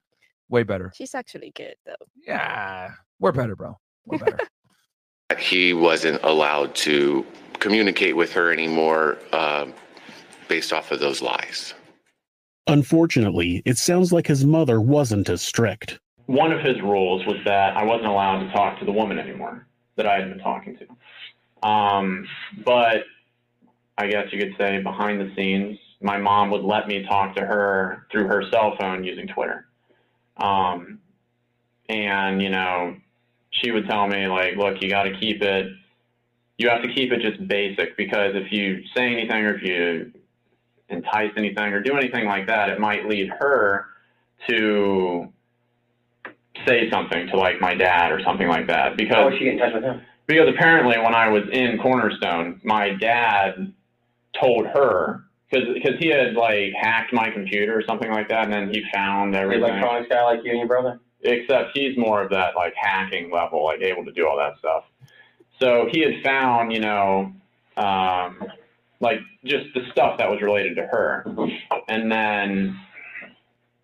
way better. she's actually good though Yeah, we're better, bro. We're better. [LAUGHS] he wasn't allowed to communicate with her anymore um, based off of those lies. Unfortunately, it sounds like his mother wasn't as strict. one of his rules was that I wasn't allowed to talk to the woman anymore that I had been talking to. Um, but I guess you could say behind the scenes, my mom would let me talk to her through her cell phone using Twitter. Um, and, you know, she would tell me, like, look, you got to keep it, you have to keep it just basic because if you say anything or if you entice anything or do anything like that, it might lead her to say something to like my dad or something like that because How would she get in touch with him? because apparently when I was in Cornerstone, my dad told her because he had like hacked my computer or something like that, and then he found everything. electronics guy like you and your brother? Except he's more of that like hacking level, like able to do all that stuff. So he had found, you know, um, like just the stuff that was related to her, and then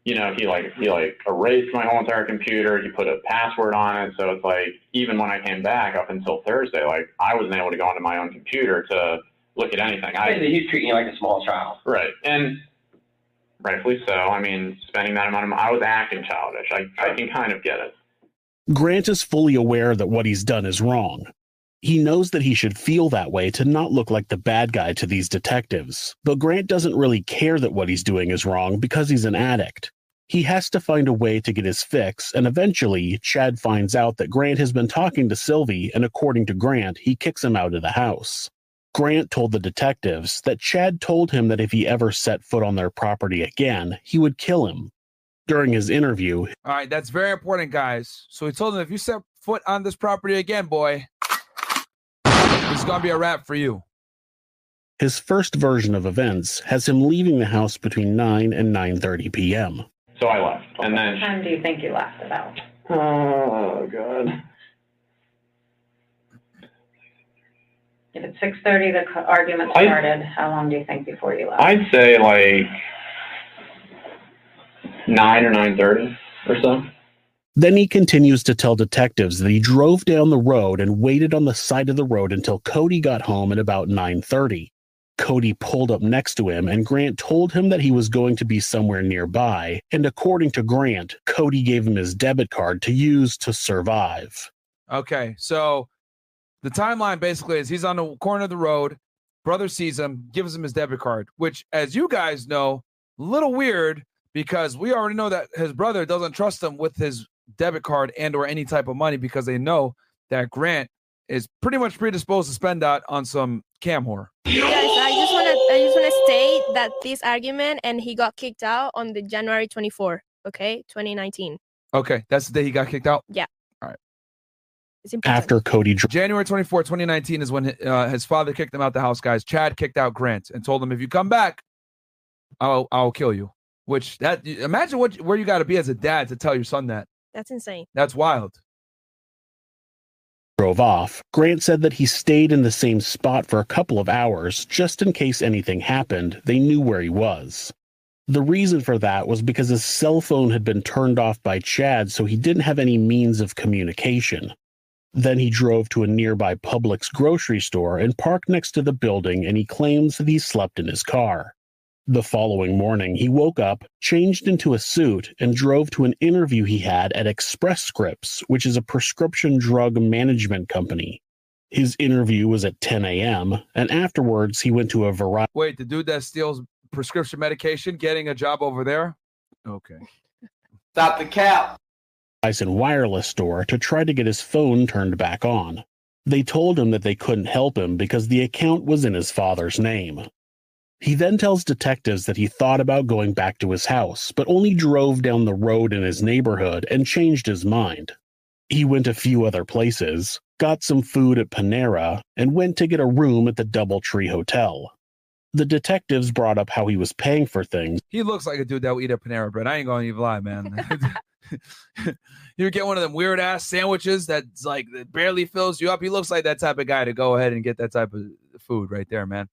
you know, he like he like erased my whole entire computer. He put a password on it, so it's like even when I came back up until Thursday, like I wasn't able to go onto my own computer to look at anything. I, he's treating you like a small child. Right. And rightfully so. I mean, spending that amount of money, I was acting childish. I, I can kind of get it. Grant is fully aware that what he's done is wrong. He knows that he should feel that way to not look like the bad guy to these detectives, but Grant doesn't really care that what he's doing is wrong because he's an addict. He has to find a way to get his fix, and eventually, Chad finds out that Grant has been talking to Sylvie, and according to Grant, he kicks him out of the house. Grant told the detectives that Chad told him that if he ever set foot on their property again, he would kill him. During his interview, All right, that's very important, guys. So he told him if you set foot on this property again, boy, it's gonna be a wrap for you. his first version of events has him leaving the house between 9 and 9:30 p.m. So I left. And What then, time do you think you left about? oh, God. If it's six thirty, the co- argument I- started, how long do you think before you left? I'd say like 9 or 9.30 or so. Then he continues to tell detectives that he drove down the road and waited on the side of the road until Cody got home at about 9:30. Cody pulled up next to him and Grant told him that he was going to be somewhere nearby, and according to Grant, Cody gave him his debit card to use to survive. Okay, so the timeline basically is he's on the corner of the road. Brother sees him, gives him his debit card, which, as you guys know, a little weird because we already know that his brother doesn't trust him with his debit card and or any type of money because they know that Grant is pretty much predisposed to spend that on some cam whore. Guys, I just want to I just want to state that this argument and he got kicked out on the January 24, okay, 2019. Okay, that's the day he got kicked out. Yeah. All right. It's important. After Cody dro- January 24, 2019 is when uh, his father kicked him out the house, guys. Chad kicked out Grant and told him, if you come back, I'll, I'll kill you. Which that imagine what where you got to be as a dad to tell your son that. That's insane. That's wild. drove off, Grant said that he stayed in the same spot for a couple of hours just in case anything happened. They knew where he was. The reason for that was because his cell phone had been turned off by Chad, so he didn't have any means of communication. Then he drove to a nearby Publix grocery store and parked next to the building, and he claims that he slept in his car. The following morning, he woke up, changed into a suit, and drove to an interview he had at Express Scripts, which is a prescription drug management company. His interview was at 10 a.m., and afterwards, he went to a variety. Wait, the dude that steals prescription medication getting a job over there? Okay. Stop the cap. Verizon wireless store to try to get his phone turned back on. They told him that they couldn't help him because the account was in his father's name. He then tells detectives that he thought about going back to his house, but only drove down the road in his neighborhood and changed his mind. He went a few other places, got some food at Panera, and went to get a room at the Doubletree Hotel. The detectives brought up how he was paying for things, He looks like a dude that would eat a Panera bread. I ain't gonna even lie, man. [LAUGHS] you get one of them weird ass sandwiches that's like that barely fills you up. He looks like that type of guy to go ahead and get that type of food right there, man.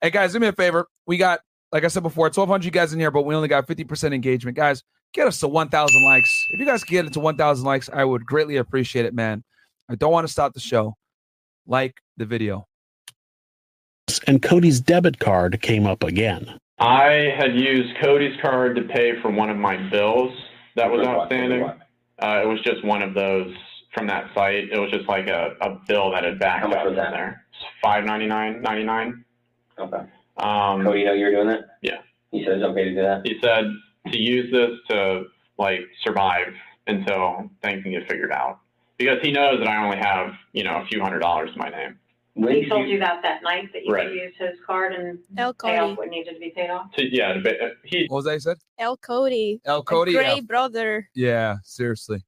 Hey guys, do me a favor. We got, like I said before, 1,200 guys in here, but we only got 50% engagement. Guys, get us to 1,000 likes. If you guys get it to 1,000 likes, I would greatly appreciate it, man. I don't want to stop the show. Like the video. And Cody's debit card came up again. I had used Cody's card to pay for one of my bills that was outstanding. Uh, it was just one of those from that site. It was just like a, a bill that had backed How much up was from that? there. Five ninety nine ninety nine. Okay. Um, Cody, you know you're doing that? Yeah. He said it's okay to do that? He said to use this to like survive until things can get figured out because he knows that I only have you know a few hundred dollars in my name. When He did told you that that night that you Right. could use his card and El pay Cody. off what needed to be paid off? To, yeah, to, ba- uh, he What was that you said? El Cody. El Cody. Great Yeah. brother. yeah, seriously.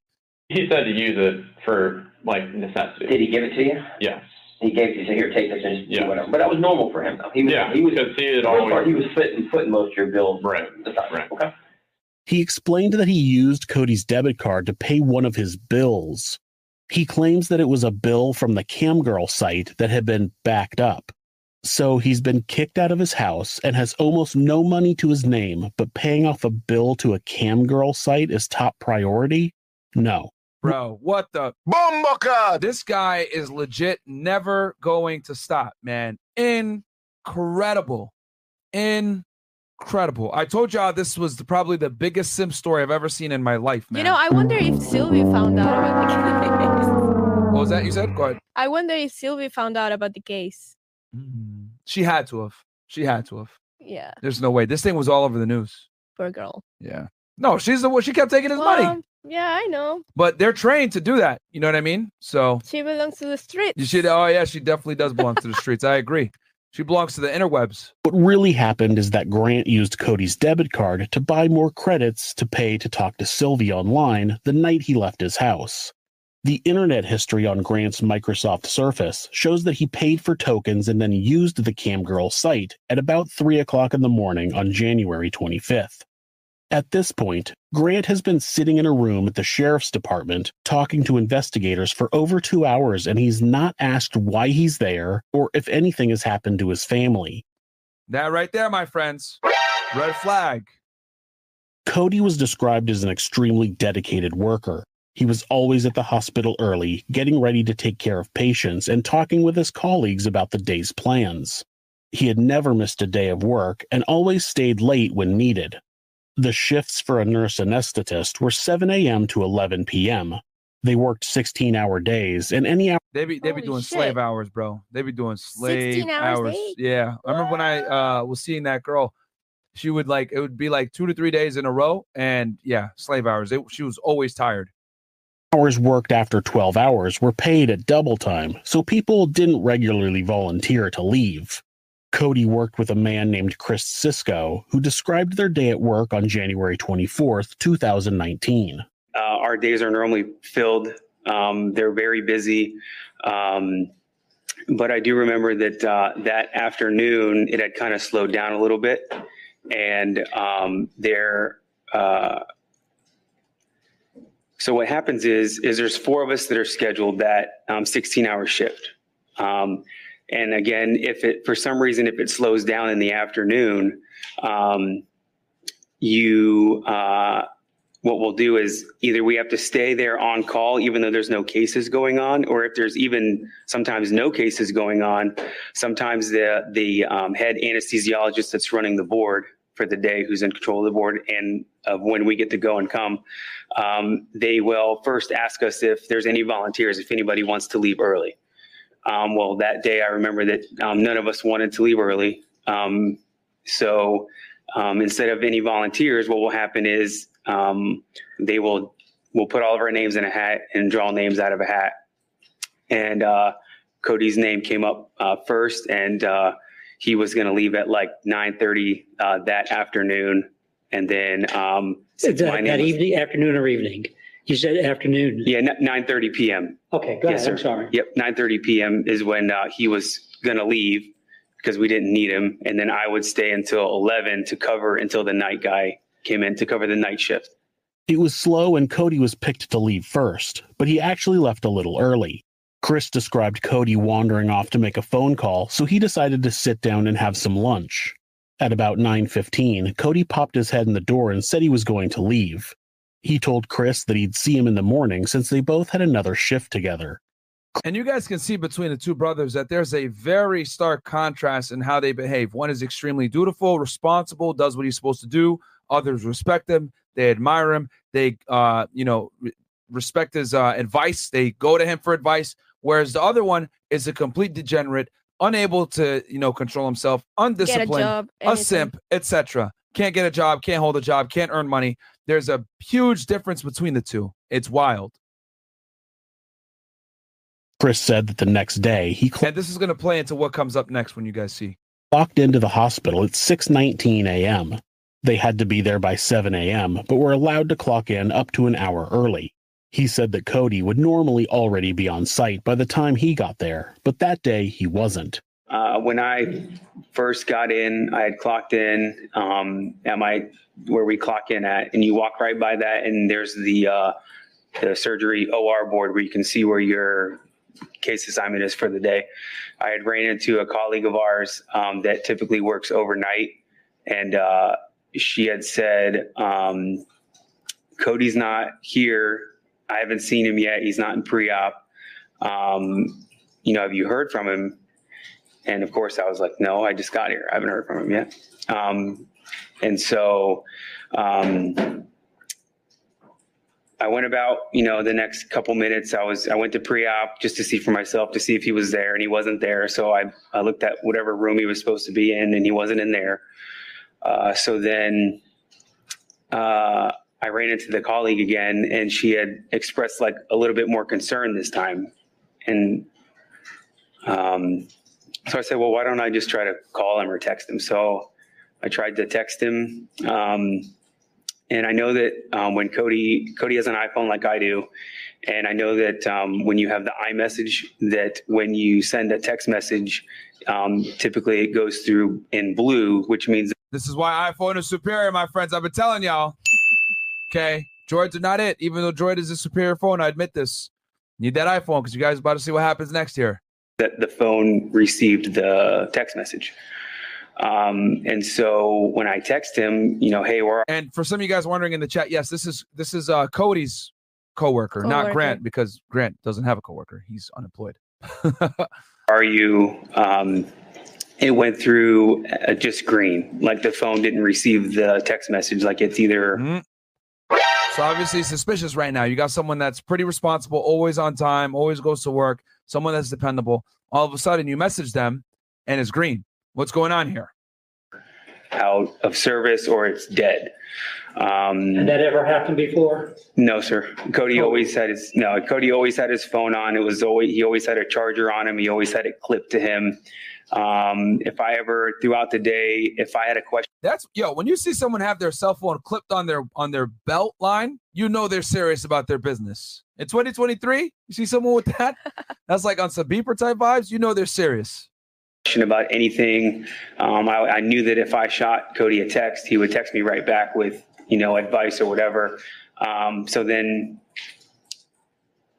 he said to use it for like necessity. Did he give it to you? Yes. He gave it to you, said, here, take this and just Yeah. do whatever. But that was normal for him, though. He was, Yeah, he was, because he had for the most part, always he was footing, footing most of your bills. Right, Aside. right. Okay. He explained that he used Cody's debit card to pay one of his bills. He claims that it was a bill from the Camgirl site that had been backed up. So he's been kicked out of his house and has almost no money to his name, but paying off a bill to a Camgirl site is top priority? No. Bro, what the This guy is legit never going to stop, man. incredible, incredible. I told y'all this was the, probably the biggest simp story I've ever seen in my life, man. You know, I wonder if Sylvie found out about the [LAUGHS] case. What was that you said? Go ahead. I wonder if Sylvie found out about the case. Mm-hmm. She had to have. She had to have. Yeah, There's no way. This thing was all over the news. poor girl. Yeah. No, she's the one. She kept taking his money. Yeah, I know. But they're trained to do that. You know what I mean? So She belongs to the street. you should. Oh yeah, she definitely does belong to the streets. I agree. She belongs to the interwebs. What really happened is that Grant used Cody's debit card to buy more credits to pay to talk to Sylvie online the night he left his house. The internet history on Grant's Microsoft Surface shows that he paid for tokens and then used the Camgirl site at about 3 o'clock in the morning on January 25th. At this point, Grant has been sitting in a room at the sheriff's department talking to investigators for over two hours, and he's not asked why he's there or if anything has happened to his family. That right there, my friends. Red flag. Cody was described as an extremely dedicated worker. He was always at the hospital early, getting ready to take care of patients and talking with his colleagues about the day's plans. He had never missed a day of work and always stayed late when needed. The shifts for a nurse anesthetist were 7 a.m. to 11 p.m. They worked 16 hour days, and any hour They be they be Holy doing shit. slave hours, bro. They be doing slave 16 hours hours. days? Yeah, I remember when I uh was seeing that girl. She would like it would be like two to three days in a row, and yeah, slave hours. It, she was always tired. Hours worked after 12 hours were paid at double time, so people didn't regularly volunteer to leave. Cody worked with a man named Chris Cisco, who described their day at work on January 24th, 2019. Uh, our days are normally filled. Um, they're very busy. Um, but I do remember that uh, that afternoon it had kind of slowed down a little bit. And um, there, uh, so what happens is, is there's four of us that are scheduled that um, 16 hour shift. Um, and again, if it, for some reason, if it slows down in the afternoon, um, you, uh, what we'll do is either we have to stay there on call, even though there's no cases going on, or if there's even sometimes no cases going on, sometimes the, the um, head anesthesiologist that's running the board for the day, who's in control of the board and of when we get to go and come, um, they will first ask us if there's any volunteers, if anybody wants to leave early. Um, well, that day I remember that um, none of us wanted to leave early. Um, so um, instead of any volunteers, what will happen is um, they will we'll put all of our names in a hat and draw names out of a hat. And uh, Cody's name came up uh, first, and uh, he was going to leave at like 9:30 uh, that afternoon. And then um, since That, my name that was- evening, afternoon or evening? You said afternoon. yeah, nine thirty p.m. Okay, go Yes, ahead. I'm sir. sorry. Yep, nine thirty p.m. is when uh, he was gonna leave because we didn't need him, and then I would stay until eleven to cover until the night guy came in to cover the night shift. It was slow and Cody was picked to leave first, but he actually left a little early. Chris described Cody wandering off to make a phone call, so he decided to sit down and have some lunch. At about 9:15, Cody popped his head in the door and said he was going to leave. He told Chris that he'd see him in the morning since they both had another shift together. And you guys can see between the two brothers that there's a very stark contrast in how they behave. One is extremely dutiful, responsible, does what he's supposed to do. Others respect him. They admire him. They, uh, you know, respect his uh, advice. They go to him for advice. Whereas the other one is a complete degenerate, unable to, you know, control himself, undisciplined, job, a simp, etc. Can't get a job, can't hold a job, can't earn money. There's a huge difference between the two. It's wild. Chris said that the next day he And this is going to play into what comes up next when you guys see. clocked into the hospital at 6:19 a.m. They had to be there by 7 a.m., but were allowed to clock in up to an hour early. He said that Cody would normally already be on site by the time he got there, but that day he wasn't. Uh, when I first got in, I had clocked in um, at my where we clock in at, and you walk right by that, and there's the uh, the surgery OR board where you can see where your case assignment is for the day. I had ran into a colleague of ours um, that typically works overnight, and uh, she had said, um, "Cody's not here. I haven't seen him yet. He's not in pre-op. Um, you know, have you heard from him?" And of course, I was like, no, I just got here. I haven't heard from him yet. Um, and so um, I went about, you know, the next couple minutes. I was, I went to pre-op just to see for myself to see if he was there, and he wasn't there. So I, I looked at whatever room he was supposed to be in, and he wasn't in there. Uh, so then uh, I ran into the colleague again, and she had expressed like a little bit more concern this time, and um, so I said, well, why don't I just try to call him or text him? So I tried to text him. Um, and I know that um, when Cody Cody has an iPhone like I do, and I know that um, when you have the iMessage, that when you send a text message, um, typically it goes through in blue, which means This is why iPhone is superior, my friends. I've been telling y'all. Okay. Droids are not it. Even though Droid is a superior phone, I admit this. Need that iPhone because you guys are about to see what happens next year. that the phone received the text message. Um, and so when I text him, you know, hey, where And for some of you guys wondering in the chat, yes, this is this is uh Cody's coworker, not Grant, because Grant doesn't have a coworker. He's unemployed. [LAUGHS] are you? Um, it went through uh, just green, like the phone didn't receive the text message. Like it's either Mm-hmm. So obviously suspicious right now. You got someone that's pretty responsible, always on time, always goes to work, someone that's dependable. All of a sudden you message them and it's green. What's going on here? out of service or it's dead. Um, And that ever happened before? No, sir. Cody always had his no. Cody always had his phone on. It was always he always had a charger on him. He always had it clipped to him. Um, if I ever throughout the day, if I had a question, That's yo, when you see someone have their cell phone clipped on their on their belt line, you know they're serious about their business. In 2023, you see someone with that? [LAUGHS] That's like on some beeper type vibes, you know they're serious. about anything, um, I, I knew that if I shot Cody a text, he would text me right back with you know advice or whatever. Um, so then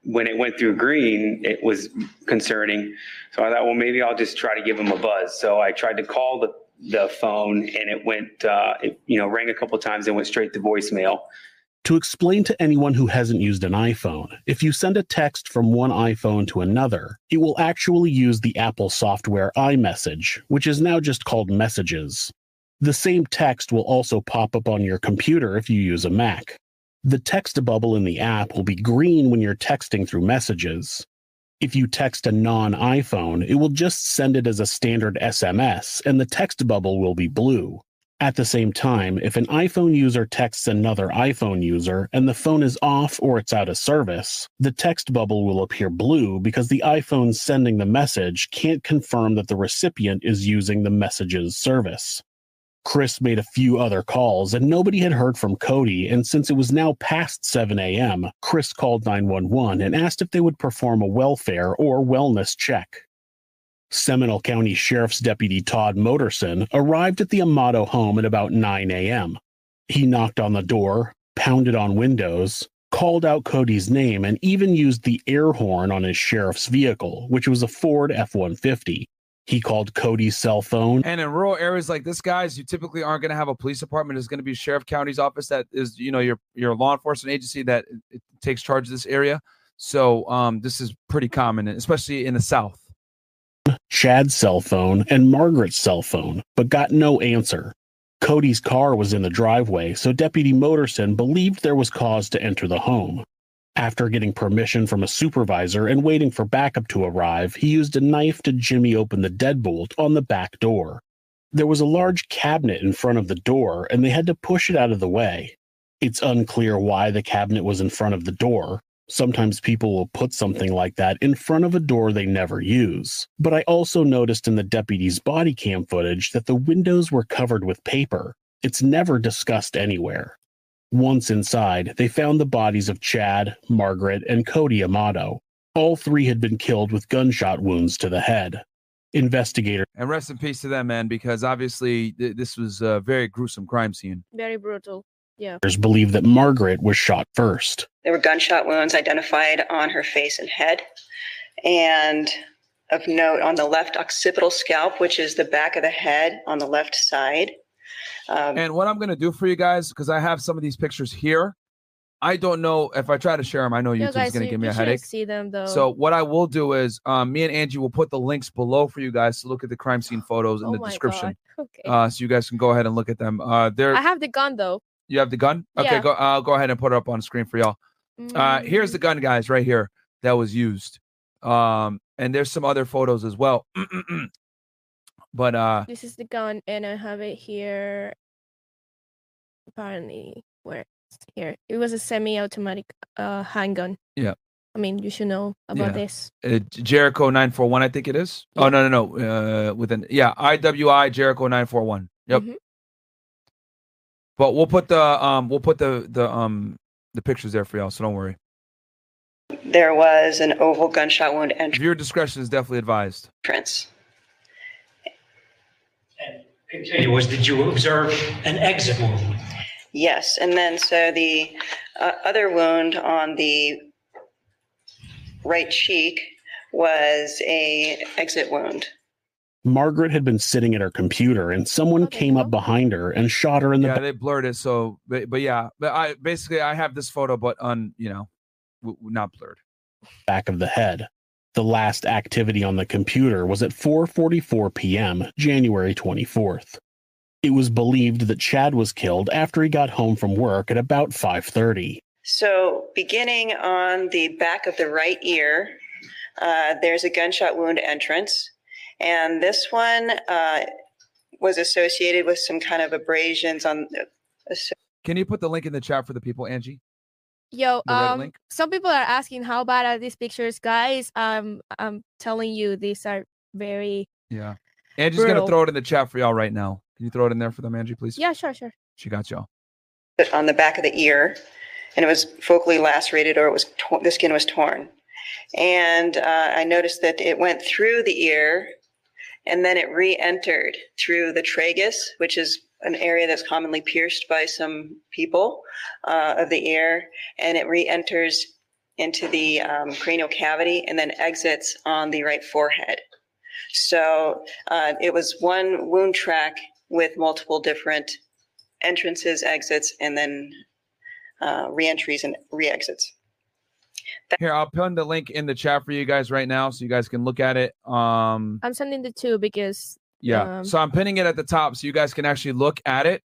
when it went through green, it was concerning. So I thought, well, maybe I'll just try to give him a buzz. So I tried to call the, the phone and it went, uh, it, you know, rang a couple times and went straight to voicemail. To explain to anyone who hasn't used an iPhone, if you send a text from one iPhone to another, it will actually use the Apple software iMessage, which is now just called Messages. The same text will also pop up on your computer if you use a Mac. The text bubble in the app will be green when you're texting through messages. If you text a non iPhone, it will just send it as a standard SMS, and the text bubble will be blue. At the same time, if an iPhone user texts another iPhone user and the phone is off or it's out of service, the text bubble will appear blue because the iPhone sending the message can't confirm that the recipient is using the message's service. Chris made a few other calls and nobody had heard from Cody. And since it was now past 7 a.m., Chris called 911 and asked if they would perform a welfare or wellness check. Seminole County Sheriff's Deputy Todd Moterson arrived at the Amato home at about 9 a.m. He knocked on the door, pounded on windows, called out Cody's name, and even used the air horn on his sheriff's vehicle, which was a Ford F 150. He called Cody's cell phone And in rural areas like this, guys, you typically aren't going to have a police department. It's going to be sheriff county's office that is, you know, your your law enforcement agency that it takes charge of this area. So um, this is pretty common, especially in the South. Chad's cell phone, and Margaret's cell phone, but got no answer. Cody's car was in the driveway, so Deputy Moterson believed there was cause to enter the home. After getting permission from a supervisor and waiting for backup to arrive, he used a knife to jimmy open the deadbolt on the back door. There was a large cabinet in front of the door, and they had to push it out of the way. It's unclear why the cabinet was in front of the door. Sometimes people will put something like that in front of a door they never use. But I also noticed in the deputy's body cam footage that the windows were covered with paper. It's never discussed anywhere. Once inside, they found the bodies of Chad, Margaret, and Cody Amato. All three had been killed with gunshot wounds to the head. Investigators And rest in peace to them, man, because obviously th- this was a very gruesome crime scene. Very brutal. Yeah. believe that Margaret was shot first. There were gunshot wounds identified on her face and head. And of note, on the left occipital scalp, which is the back of the head on the left side. Um, And what I'm going to do for you guys, because I have some of these pictures here, I don't know if I try to share them. I know Yo, YouTube's guys, gonna give me you a headache. see them though. So what I will do is, um, me and Angie will put the links below for you guys to look at the crime scene [GASPS] photos in Oh the description. God. [LAUGHS] Okay. Uh, so you guys can go ahead and look at them. Uh, they're I have the gun though. you have the gun. Okay, Yeah. go. I'll go ahead and put it up on screen for y'all. Uh, here's the gun, guys, right here that was used. Um, and there's some other photos as well. [CLEARS THROAT] [CLEARS THROAT] but uh, This is the gun, and I have it here. Apparently, where it's here. It was a semi-automatic uh handgun. yeah. I mean, you should know about yeah. this. Uh, Jericho nine four one, I think it is. Oh no no no. Uh, with an yeah, IWI Jericho nine four one. Yep. Mhm. But we'll put the um we'll put the the um the pictures there for y'all, so don't worry. There was an oval gunshot wound Viewer discretion is definitely advised. entrance. Continue, was, did you observe an exit wound? Yes, and then so the uh, other wound on the right cheek was a exit wound. Margaret had been sitting at her computer and someone came up behind her and shot her in the Yeah, they blurred it, so but, but yeah, but I basically I have this photo, but on you know, w- w- not blurred. back of the head. The last activity on the computer was at 4:44 p.m., January 24th. It was believed that Chad was killed after he got home from work at about 5:30. So, beginning on the back of the right ear, uh, there's a gunshot wound entrance. And this one uh, was associated with some kind of abrasions on. Can you put the link in the chat for the people, Angie? Yo, um, some people are asking how bad are these pictures, guys? Um, I'm telling you, these are very. Yeah. Angie's Brutal. gonna throw it in the chat for y'all right now. Can you throw it in there for them, Angie, please? Yeah, sure, sure. She got y'all. on the back of the ear, and it was focally lacerated, or it was tor- the skin was torn. And uh, I noticed that it went through the ear, and then it re-entered through the tragus, which is an area that's commonly pierced by some people uh, of the ear, and it re-enters into the um, cranial cavity and then exits on the right forehead. So uh, it was one wound track with multiple different entrances, exits, and then uh, reentries and re-exits. Here, I'll put the link in the chat for you guys right now, so you guys can look at it. Um, I'm sending the two because. Yeah. Um, so I'm pinning it at the top, so you guys can actually look at it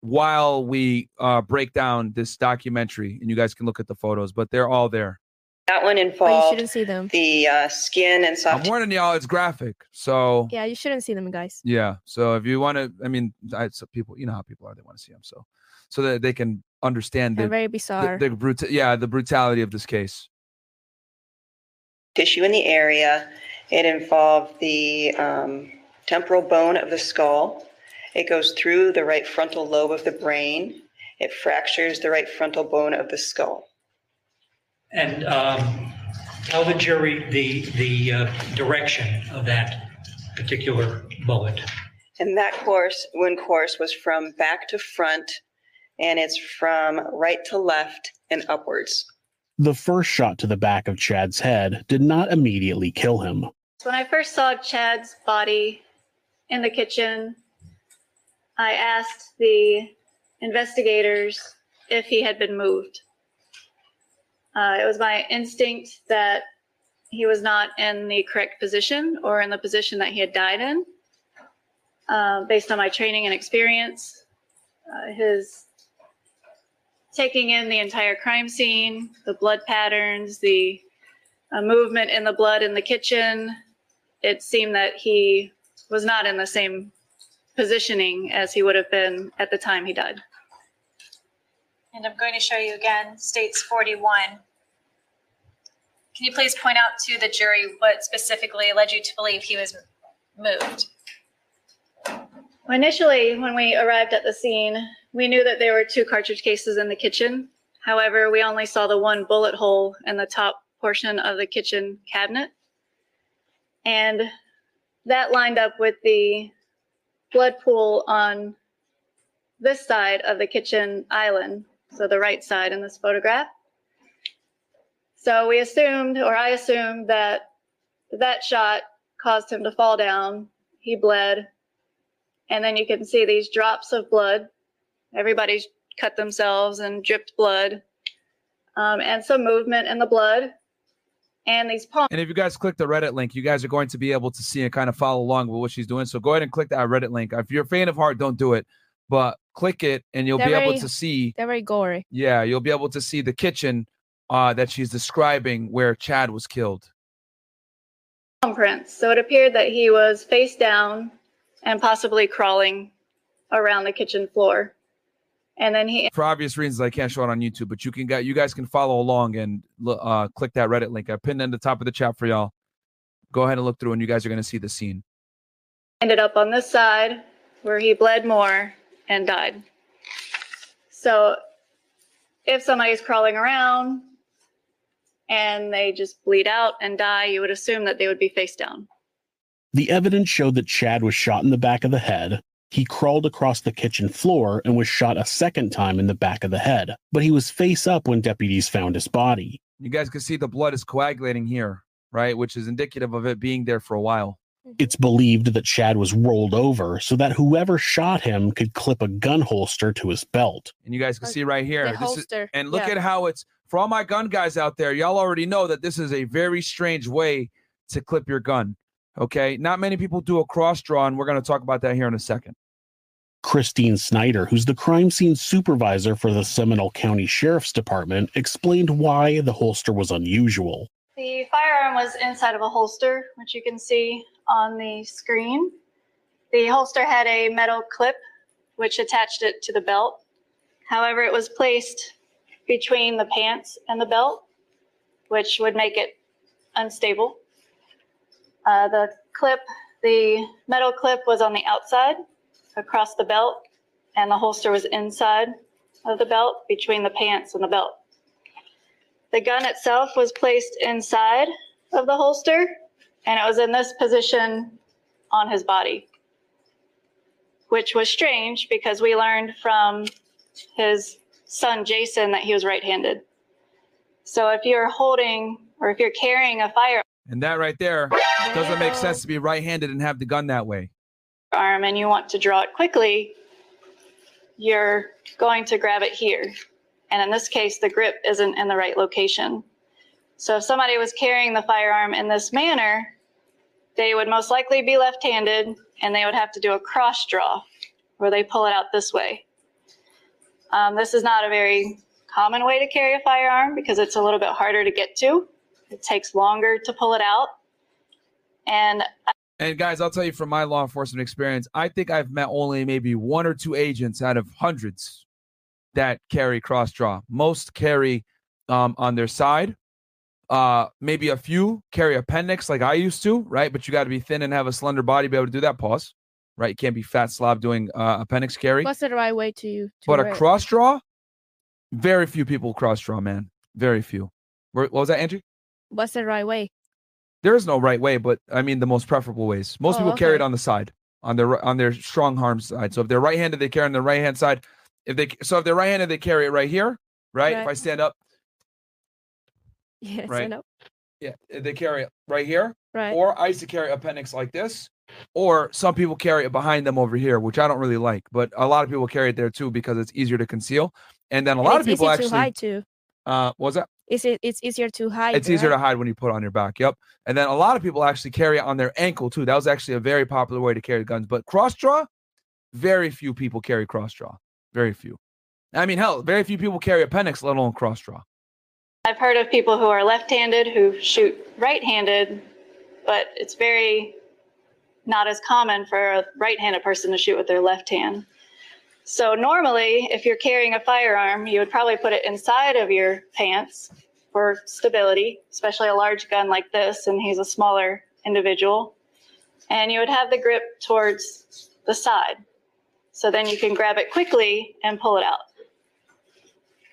while we uh break down this documentary, and you guys can look at the photos. But they're all there. That one but you shouldn't see them. the uh, skin and soft. I'm warning y'all, it's graphic. So Yeah, you shouldn't see them, guys. Yeah. So if you want to, I mean, I, so people, you know how people are; they want to see them, so so that they can understand They're the very the, bizarre. the bruta- yeah, the brutality of this case. tissue in the area. It involved the um, temporal bone of the skull. It goes through the right frontal lobe of the brain. It fractures the right frontal bone of the skull. And um, tell the jury the, the uh, direction of that particular bullet. And that course, wound course, was from back to front, and it's from right to left and upwards. The first shot to the back of Chad's head did not immediately kill him. When I first saw Chad's body in the kitchen, I asked the investigators if he had been moved. Uh, it was my instinct that he was not in the correct position or in the position that he had died in. Uh, based on my training and experience, uh, his taking in the entire crime scene, the blood patterns, the uh, movement in the blood in the kitchen, it seemed that he was not in the same positioning as he would have been at the time he died. And I'm going to show you again, states 41. Can you please point out to the jury what specifically led you to believe he was moved? Well, initially, when we arrived at the scene, we knew that there were two cartridge cases in the kitchen. However, we only saw the one bullet hole in the top portion of the kitchen cabinet. And that lined up with the blood pool on this side of the kitchen island, so the right side in this photograph. So we assumed, or I assumed, that that shot caused him to fall down. He bled. And then you can see these drops of blood. Everybody's cut themselves and dripped blood. um, and some movement in the blood. And these palms. And if you guys click the Reddit link, you guys are going to be able to see and kind of follow along with what she's doing. So go ahead and click that Reddit link. If you're a fan of heart, don't do it, but click it and you'll They're be able to see. They're very gory. Yeah, you'll be able to see the kitchen uh, that she's describing where Chad was killed. palm prints. So it appeared that he was face down and possibly crawling around the kitchen floor. And then he For obvious reasons, I can't show it on YouTube, but you can get you guys can follow along and uh, click that Reddit link. I pinned it in the top of the chat for y'all. Go ahead and look through, and you guys are going to see the scene. ended up on this side where he bled more and died. So if somebody's crawling around and they just bleed out and die, you would assume that they would be face down. The evidence showed that Chad was shot in the back of the head. He crawled across the kitchen floor and was shot a second time in the back of the head, but he was face up when deputies found his body. You guys can see the blood is coagulating here, right? Which is indicative of it being there for a while. Mm-hmm. It's believed that Chad was rolled over so that whoever shot him could clip a gun holster to his belt. And you guys can see right here. this holster, is, and look yeah. at how it's for all my gun guys out there. Y'all already know that this is a very strange way to clip your gun. Okay, not many people do a cross draw, and we're going to talk about that here in a second. Christine Snyder, who's the crime scene supervisor for the Seminole County Sheriff's Department, explained why the holster was unusual. The firearm was inside of a holster, which you can see on the screen. The holster had a metal clip which attached it to the belt. However, it was placed between the pants and the belt, which would make it unstable. Uh, the clip, the metal clip was on the outside across the belt, and the holster was inside of the belt between the pants and the belt. The gun itself was placed inside of the holster, and it was in this position on his body, which was strange because we learned from his son Jason that he was right handed. So if you're holding or if you're carrying a firearm And that right there doesn't make sense to be right-handed and have the gun that way. And you want to draw it quickly, you're going to grab it here. And in this case, the grip isn't in the right location. So if somebody was carrying the firearm in this manner, they would most likely be left-handed and they would have to do a cross draw where they pull it out this way. Um, this is not a very common way to carry a firearm because it's a little bit harder to get to. It takes longer to pull it out. And And guys, I'll tell you from my law enforcement experience, I think I've met only maybe one or two agents out of hundreds that carry cross draw. Most carry um, on their side. Uh, maybe a few carry appendix like I used to, right? But you got to be thin and have a slender body to be able to do that. Pause. Right? You can't be fat slob doing uh, appendix carry. What's the right way to? to But a cross draw, very few people cross draw, man. Very few. What was that, Andrew? What's the right way? There is no right way, but I mean the most preferable ways. Most Oh, people carry it on the side, on their on their strong arm side. So if they're right-handed, they carry on the right hand side. If they so if they're right-handed, they carry it right here, right? If I stand up, Yes, I Right. know. yeah, they carry it right here. Right. Or I used to carry appendix like this, or some people carry it behind them over here, which I don't really like. But a lot of people carry it there too because it's easier to conceal. And then a lot of people actually, to hide too. uh, was that? Is it? It's easier to hide. It's easier to hide when you put it on your back. Yep. And then a lot of people actually carry it on their ankle too. That was actually a very popular way to carry guns. But cross draw, very few people carry cross draw. Very few. I mean, hell, very few people carry appendix, let alone cross draw. I've heard of people who are left-handed who shoot right-handed, but it's very not as common for a right-handed person to shoot with their left hand. So normally, if you're carrying a firearm, you would probably put it inside of your pants for stability, especially a large gun like this, and he's a smaller individual. And you would have the grip towards the side. So then you can grab it quickly and pull it out.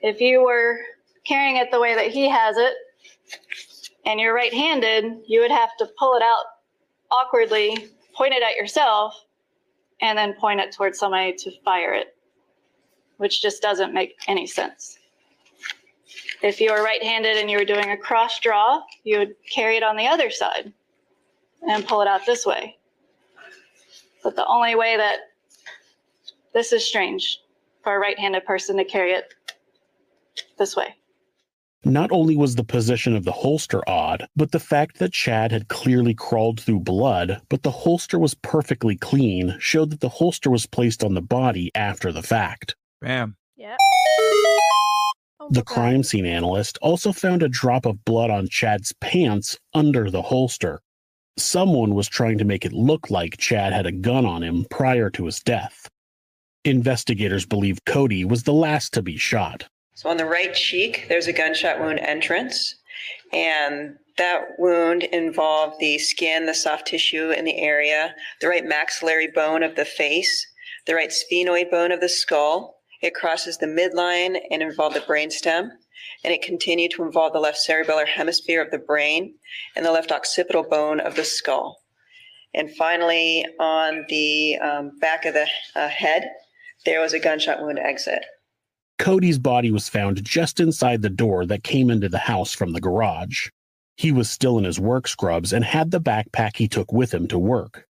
If you were carrying it the way that he has it, and you're right handed, you would have to pull it out awkwardly, point it at yourself, and then point it towards somebody to fire it, which just doesn't make any sense. If you were right handed and you were doing a cross draw, you would carry it on the other side and pull it out this way. But the only way that this is strange for a right handed person to carry it this way. Not only was the position of the holster odd, but the fact that Chad had clearly crawled through blood, but the holster was perfectly clean, showed that the holster was placed on the body after the fact. Bam. Yeah. Oh the crime scene analyst also found a drop of blood on Chad's pants under the holster. Someone was trying to make it look like Chad had a gun on him prior to his death. Investigators believe Cody was the last to be shot. So on the right cheek, there's a gunshot wound entrance, and that wound involved the skin, the soft tissue in the area, the right maxillary bone of the face, the right sphenoid bone of the skull. It crosses the midline and involved the brainstem, and it continued to involve the left cerebellar hemisphere of the brain and the left occipital bone of the skull. And finally, on the um, back of the uh, head, there was a gunshot wound exit. Cody's body was found just inside the door that came into the house from the garage. He was still in his work scrubs and had the backpack he took with him to work.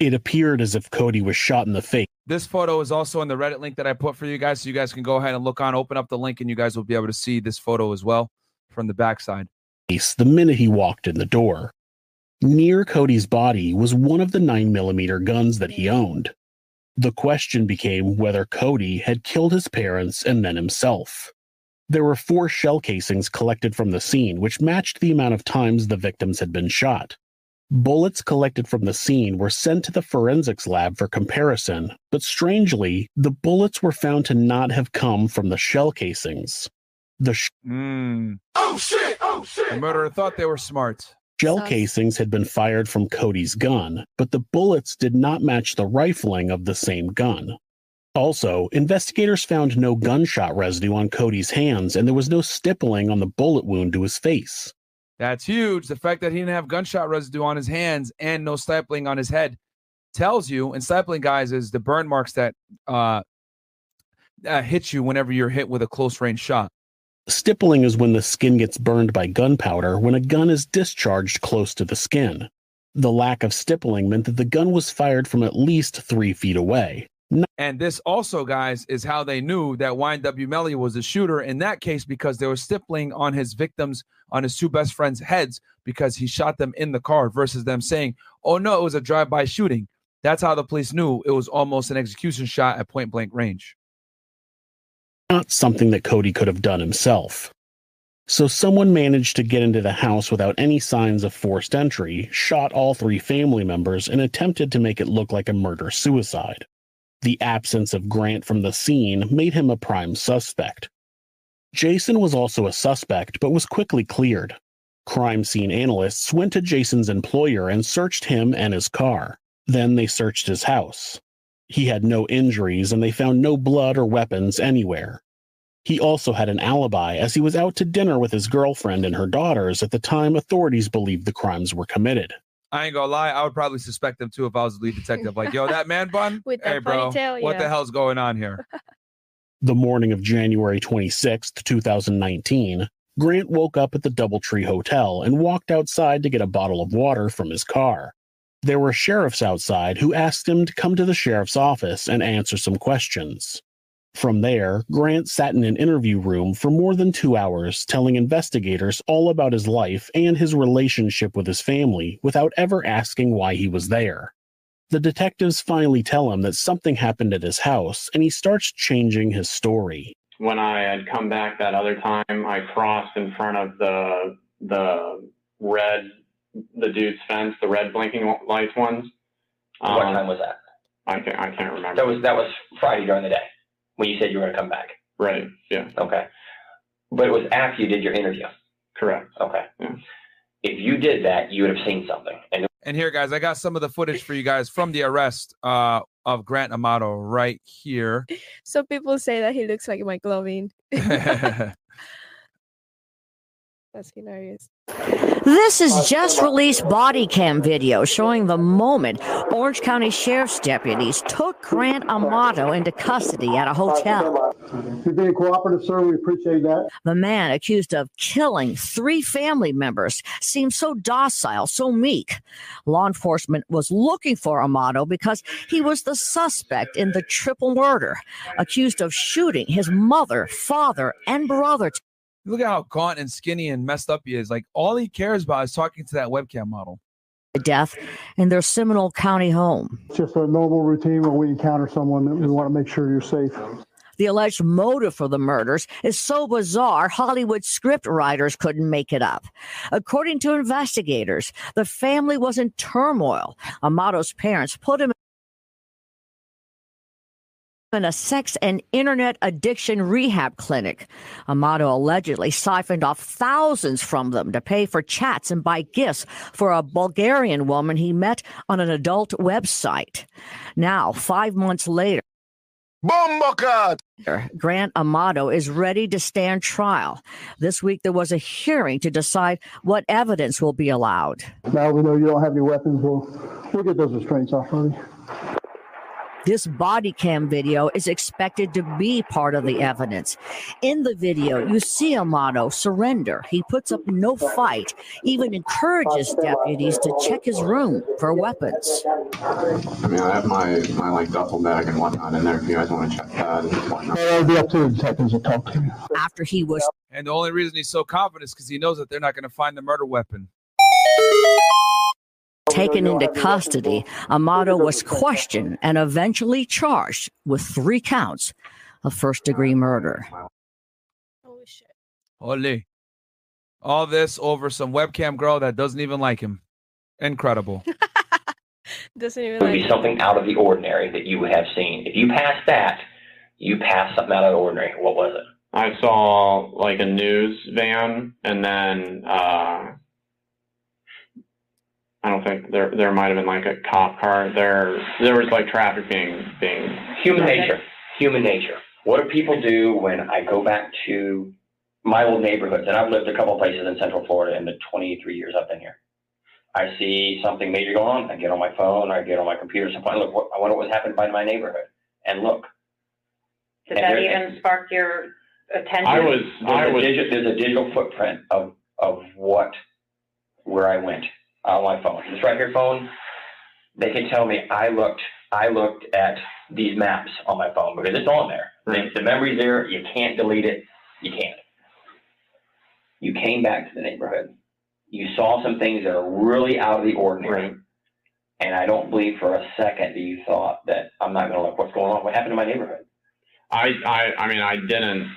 It appeared as if Cody was shot in the face. This photo is also in the Reddit link that I put for you guys, so you guys can go ahead and look on, open up the link, and you guys will be able to see this photo as well from the backside. The minute he walked in the door. Near Cody's body was one of the 9mm guns that he owned. The question became whether Cody had killed his parents and then himself. There were four shell casings collected from the scene, which matched the amount of times the victims had been shot. Bullets collected from the scene were sent to the forensics lab for comparison, but strangely, the bullets were found to not have come from the shell casings. The sh- Mm. Oh shit! Oh shit! The murderer thought they were smart. Shell casings had been fired from Cody's gun, but the bullets did not match the rifling of the same gun. Also, investigators found no gunshot residue on Cody's hands, and there was no stippling on the bullet wound to his face. That's huge. The fact that he didn't have gunshot residue on his hands and no stippling on his head tells you, and stippling, guys, is the burn marks that uh, uh hit you whenever you're hit with a close range shot. Stippling is when the skin gets burned by gunpowder when a gun is discharged close to the skin. The lack of stippling meant that the gun was fired from at least three feet away. And this also, guys, is how they knew that YNW Melly was the shooter in that case because there was stippling on his victims, on his two best friends' heads because he shot them in the car versus them saying, oh no, it was a drive by shooting. That's how the police knew it was almost an execution shot at point blank range. Not something that Cody could have done himself. So someone managed to get into the house without any signs of forced entry, shot all three family members, and attempted to make it look like a murder suicide. The absence of Grant from the scene made him a prime suspect. Jason was also a suspect, but was quickly cleared. Crime scene analysts went to Jason's employer and searched him and his car. Then they searched his house. He had no injuries and they found no blood or weapons anywhere. He also had an alibi as he was out to dinner with his girlfriend and her daughters at the time authorities believed the crimes were committed. I ain't gonna lie, I would probably suspect them too if I was the lead detective. Like, yo, that man bun, [LAUGHS] With hey, bro, ponytail, what yeah. the hell's going on here? [LAUGHS] The morning of January 26, 2019, Grant woke up at the Doubletree Hotel and walked outside to get a bottle of water from his car. There were sheriffs outside who asked him to come to the sheriff's office and answer some questions. From there, Grant sat in an interview room for more than two hours, telling investigators all about his life and his relationship with his family without ever asking why he was there. The detectives finally tell him that something happened at his house, and he starts changing his story. when I had come back that other time, I crossed in front of the the red the dude's fence, the red blinking lights ones. What Um, time was that? I can't I can't remember. That was that was Friday during the day when you said you were going to come back. right. Yeah. Okay, but it was after you did your interview. Correct. Okay. If you did that, you would have seen something. And And here, guys, I got some of the footage for you guys from the arrest uh, of Grant Amato right here. [LAUGHS] Some people say that he looks like Mike Loving. [LAUGHS] [LAUGHS] That's hilarious. This is just released body cam video showing the moment Orange County Sheriff's deputies took Grant Amato into custody at a hotel. You're being cooperative, sir. We appreciate that. The man accused of killing three family members seemed so docile, so meek. Law enforcement was looking for Amato because he was the suspect in the triple murder, accused of shooting his mother, father, and brother Look at how gaunt and skinny and messed up he is. Like all he cares about is talking to that webcam model. death in their Seminole County home. It's just a normal routine when we encounter someone that we want to make sure you're safe. The alleged motive for the murders is so bizarre, Hollywood script writers couldn't make it up. According to investigators, the family was in turmoil. Amato's parents put him in a sex and internet addiction rehab clinic. Amato allegedly siphoned off thousands from them to pay for chats and buy gifts for a Bulgarian woman he met on an adult website. Now, five months later, Grant Amato is ready to stand trial. This week there was a hearing to decide what evidence will be allowed. Now we know you don't have any weapons. We'll, we'll get those restraints off of you. This body cam video is expected to be part of the evidence. In the video, you see Amato surrender. He puts up no fight, even encourages deputies to check his room for weapons. I mean, I have my, my like duffel bag and whatnot in there if you guys want to check that and whatnot. It'll be up to the detectives to talk to you. After he was And the only reason he's so confident is because he knows that they're not going to find the murder weapon. Taken into custody, Amato was questioned and eventually charged with three counts of first degree murder. Holy. Shit. Holy. All this over some webcam girl that doesn't even like him. Incredible. [LAUGHS] Doesn't even would like be something out of the ordinary that you have seen. If you pass that, you pass something out of the ordinary. What was it? I saw like a news van and then uh I don't think there there might have been like a cop car there there was like traffic being being Human nature. Human nature. What do people do when I go back to my old neighborhoods? And I've lived a couple of places in Central Florida in the 23 years I've been here. I see something major going on. I get on my phone. I get on my computer. So I Look, what, I wonder what's happened by my neighborhood. And look. Did And that there- even spark your attention? there's, I a was- digi- there's a digital footprint of of what where I went on my phone. This right here phone, they can tell me I looked I looked at these maps on my phone because it's on there. The, hmm. the memory's there. You can't delete it. You can't. You came back to the neighborhood. You saw some things that are really out of the ordinary. And I don't believe for a second that you thought that I'm not going to look what's going on. What happened in my neighborhood? I I I mean I didn't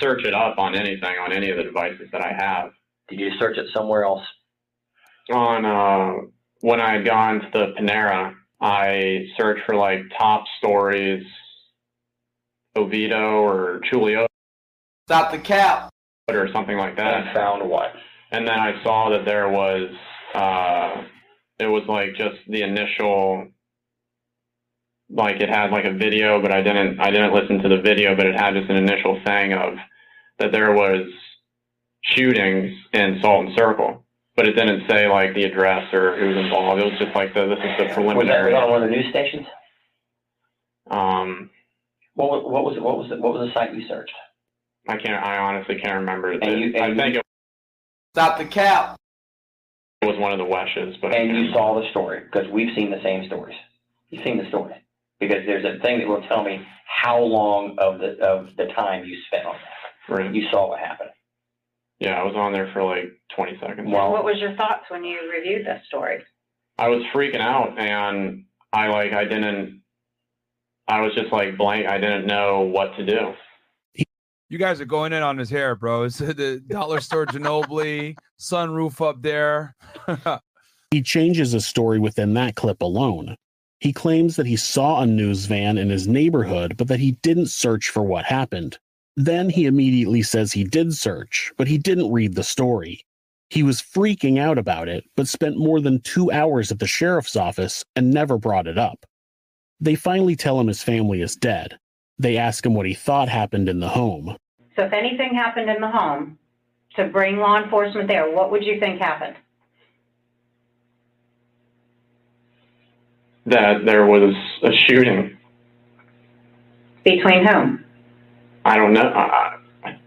search it up on anything on any of the devices that I have. Did you search it somewhere else? On uh when I had gone to the Panera, I searched for like top stories, Oviedo or Chuluota. Stop the cap. Or something like that. And found what? And then I saw that there was uh it was like just the initial like it had like a video, but I didn't I didn't listen to the video, but it had just an initial thing of that there was shootings in Sultan Circle. But it didn't say like the address or who was involved. It was just like the this is the preliminary. was that on one of the news stations? Um What was, what was it? What was it? What was the site you searched? I can't I honestly can't remember. And you- and I you- think it Stop the cap. It was one of the Weshes, but And you saw the story because we've seen the same stories. You've seen the story because there's a thing that will tell me how long of the of the time you spent on that. Right. You saw what happened. Yeah, I was on there for like twenty seconds. Well, what was your thoughts when you reviewed this story? I was freaking out and I like I didn't I was just like blank. I didn't know what to do. You guys are going in on his hair, bro. [LAUGHS] It's the dollar store Ginobili, sunroof up there. [LAUGHS] He changes his story within that clip alone. He claims that he saw a news van in his neighborhood, but that he didn't search for what happened. Then he immediately says he did search, but he didn't read the story. He was freaking out about it, but spent more than two hours at the sheriff's office and never brought it up. They finally tell him his family is dead. They ask him what he thought happened in the home. So if anything happened in the home, to bring law enforcement there, what would you think happened? That there was a shooting. Between whom? I don't know. I, I-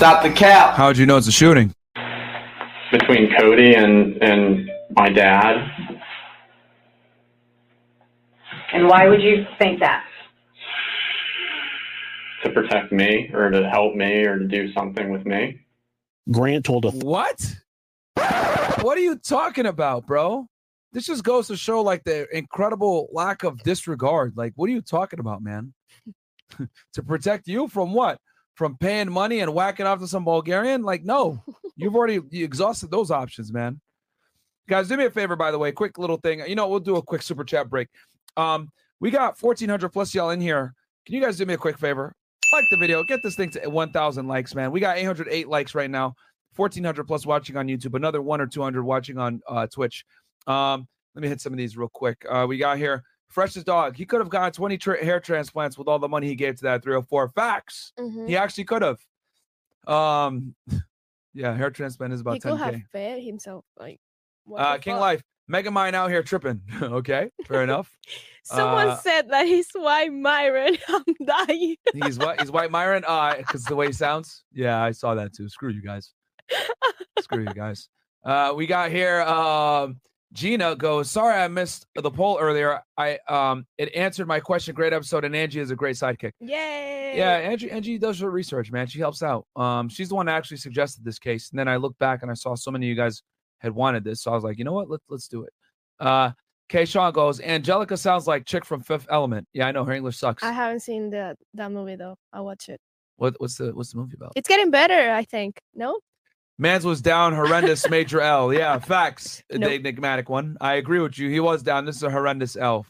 Stop the cap. How'd you know it's a shooting? Between Cody and and my dad. And why would you think that? to protect me or to help me or to do something with me. Grant told a What? What are you talking about, bro? This just goes to show like the incredible lack of disregard. Like, what are you talking about, man? [LAUGHS] to protect you from what? From paying money and whacking off to some Bulgarian? Like, no, [LAUGHS] you've already you exhausted those options, man. Guys, do me a favor, by the way, quick little thing. You know, we'll do a quick super chat break. Um, we got 1,400 plus y'all in here. Can you guys do me a quick favor? Like the video, get this thing to 1,000 likes, man. We got 808 likes right now, 1,400 plus watching on YouTube, another one or 200 watching on uh, Twitch. Um, let me hit some of these real quick. Uh, we got here Freshest Dog. He could have gotten 20 tra- hair transplants with all the money he gave to that 304. Facts. Mhm. He actually could have. Um, [LAUGHS] yeah, hair transplant is about he could 10K. have fed himself. Like, what Uh, King fuck? Life, Mega Mine out here tripping. [LAUGHS] okay, fair enough. [LAUGHS] Someone Uh, said that he's white Myron. I'm dying. he's what? He's White Myron. Uh, because the way he sounds. Yeah, I saw that too. Screw you guys. Screw you guys. Uh, we got here. Um, Gina goes. Sorry, I missed the poll earlier. I um, it answered my question. Great episode, and Angie is a great sidekick. Yay. Yeah, Angie. Angie does her research, man. She helps out. Um, she's the one that actually suggested this case, and then I looked back and I saw so many of you guys had wanted this, so I was like, you know what? Let's let's do it. Uh, Kay Sean goes. Angelica sounds like chick from Fifth Element. Yeah, I know her English sucks. I haven't seen that that movie though. I'll watch it. What what's the what's the movie about? It's getting better, I think. No? Mans was down horrendous [LAUGHS] major L. Yeah, facts. The enigmatic one. I agree with you. He was down. This is a horrendous L.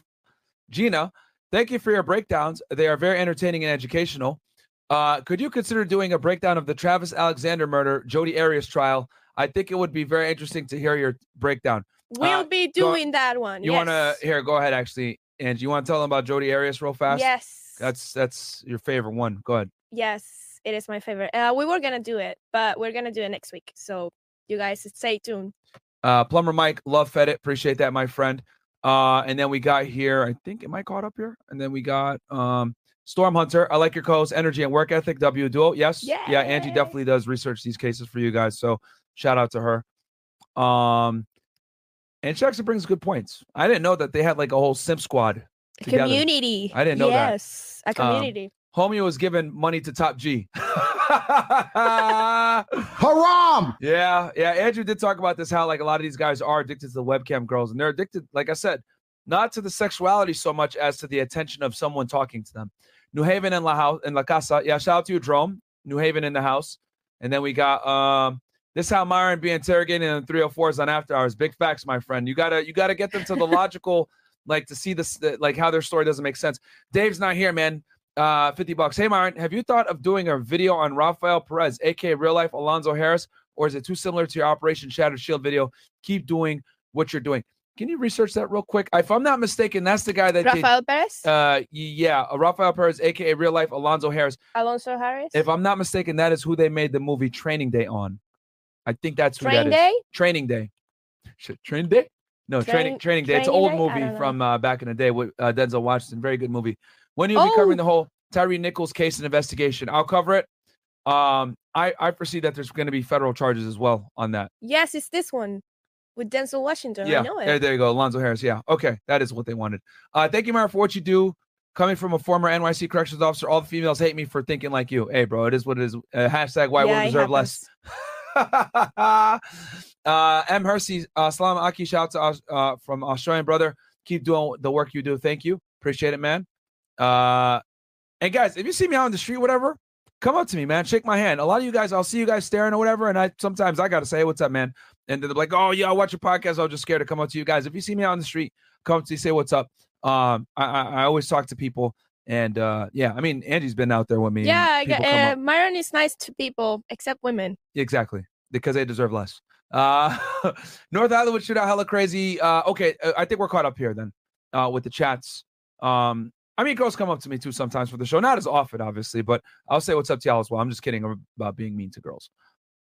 Gina, thank you for your breakdowns. They are very entertaining and educational. Uh, could you consider doing a breakdown of the Travis Alexander murder, Jodi Arias trial? I think it would be very interesting to hear your breakdown. We'll Uh, be go- doing that one. You yes. want to here? Go ahead, actually, and you want to tell them about Jodi Arias real fast? Yes. That's that's your favorite one. Go ahead. Yes, it is my favorite. Uh, we were gonna do it, but we're gonna do it next week. So you guys stay tuned. Uh, Plumber Mike, love fed it. Appreciate that, my friend. Uh, and then we got here, I think, am I caught up here? And then we got um Storm Hunter. I like your co-host, energy and work ethic. W duo. Yes. Yeah. Angie definitely does research these cases for you guys. So shout out to her. Um, and she actually brings good points. I didn't know that they had like a whole simp squad. Together. community. I didn't know that. Yes, a Um, community. Homie was giving money to Top G. [LAUGHS] Haram. Yeah, yeah. Andrew did talk about this. How like a lot of these guys are addicted to the webcam girls, and they're addicted, like I said, not to the sexuality so much as to the attention of someone talking to them. New Haven and La House and La Casa. Yeah, shout out to you, Drome. New Haven in the house, and then we got um. This how Myron be interrogating in 304s on after hours. Big facts, my friend. You gotta you gotta get them to the [LAUGHS] logical, like to see this like how their story doesn't make sense. Dave's not here, man. Uh, 50 bucks. Hey, Myron, have you thought of doing a video on Rafael Perez, aka real life Alonzo Harris, or is it too similar to your Operation Shattered Shield video? Keep doing what you're doing. Can you research that real quick? If I'm not mistaken, that's the guy that did- Rafael Perez, uh, yeah, uh, Rafael Perez, aka real life Alonzo Harris. Alonzo Harris. If I'm not mistaken, that is who they made the movie Training Day on. I think that's who Train that is. Day? Training Day. Training Day? No, Train- Training Training Day. It's an old Day? Movie from uh, back in the day with uh, Denzel Washington. Very good movie. When you'll be Oh! covering the whole Tyree Nichols case and investigation, I'll cover it. Um, I I foresee that there's going to be federal charges as well on that. yes, it's this one with Denzel Washington. Yeah, I know there, it. there you go, Alonzo Harris. Yeah, okay, that is what they wanted. Uh, thank you, Mara, for what you do. Coming from a former NYC corrections officer, all the females hate me for thinking like you. Hey, bro, it is what it is. Uh, hashtag white Yeah, women deserve less. [LAUGHS] uh, M. Hersey, uh, Salam Aki, shout out to uh, from Australian brother. Keep doing the work you do. Thank you. Appreciate it, man. Uh, and guys, if you see me out on the street, whatever, come up to me, man. Shake my hand. A lot of you guys, I'll see you guys staring or whatever, and I sometimes I gotta say, hey, "What's up, man?" And they're like, "Oh yeah, I watch your podcast." I was just scared to come up to you guys. If you see me out on the street, come up to me, say what's up. Um, I, I, I always talk to people, and uh, yeah, I mean, Angie's been out there with me. Yeah, I uh, Myron is nice to people except women. Exactly. Because they deserve less. Uh [LAUGHS] North Hollywood shootout hella crazy. Uh okay, uh, I think we're caught up here then. Uh with the chats. Um I mean girls come up to me too sometimes for the show. Not as often, obviously, but I'll say what's up to y'all as well. I'm just kidding about being mean to girls.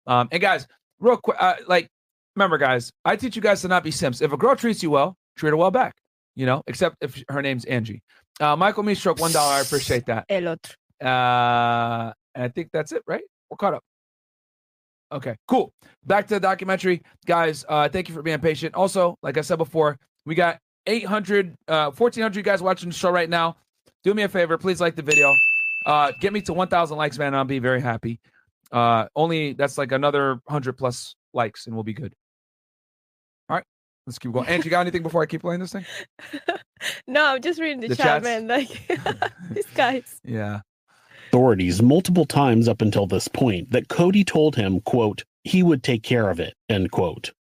Um and guys, real quick, uh, like remember guys, I teach you guys to not be simps. If a girl treats you well, treat her well back. You know, except if her name's Angie. Uh Michael Me stroke one dollar. I appreciate that. El otro. Uh, and I think that's it, right? We're caught up. Okay, cool. Back to the documentary, guys. Uh, thank you for being patient. Also, like I said before, we got 800, uh, 1400 guys watching the show right now. Do me a favor, please like the video. Uh, get me to 1,000 likes, man. and I'll be very happy. Uh, only that's like another 100 plus likes, and we'll be good. All right, let's keep going. And you got anything before I keep playing this thing? [LAUGHS] No, I'm just reading the, The chat, chats? man. Like [LAUGHS] these guys. [LAUGHS] Yeah. authorities multiple times up until this point that Cody told him, quote, he would take care of it, end quote.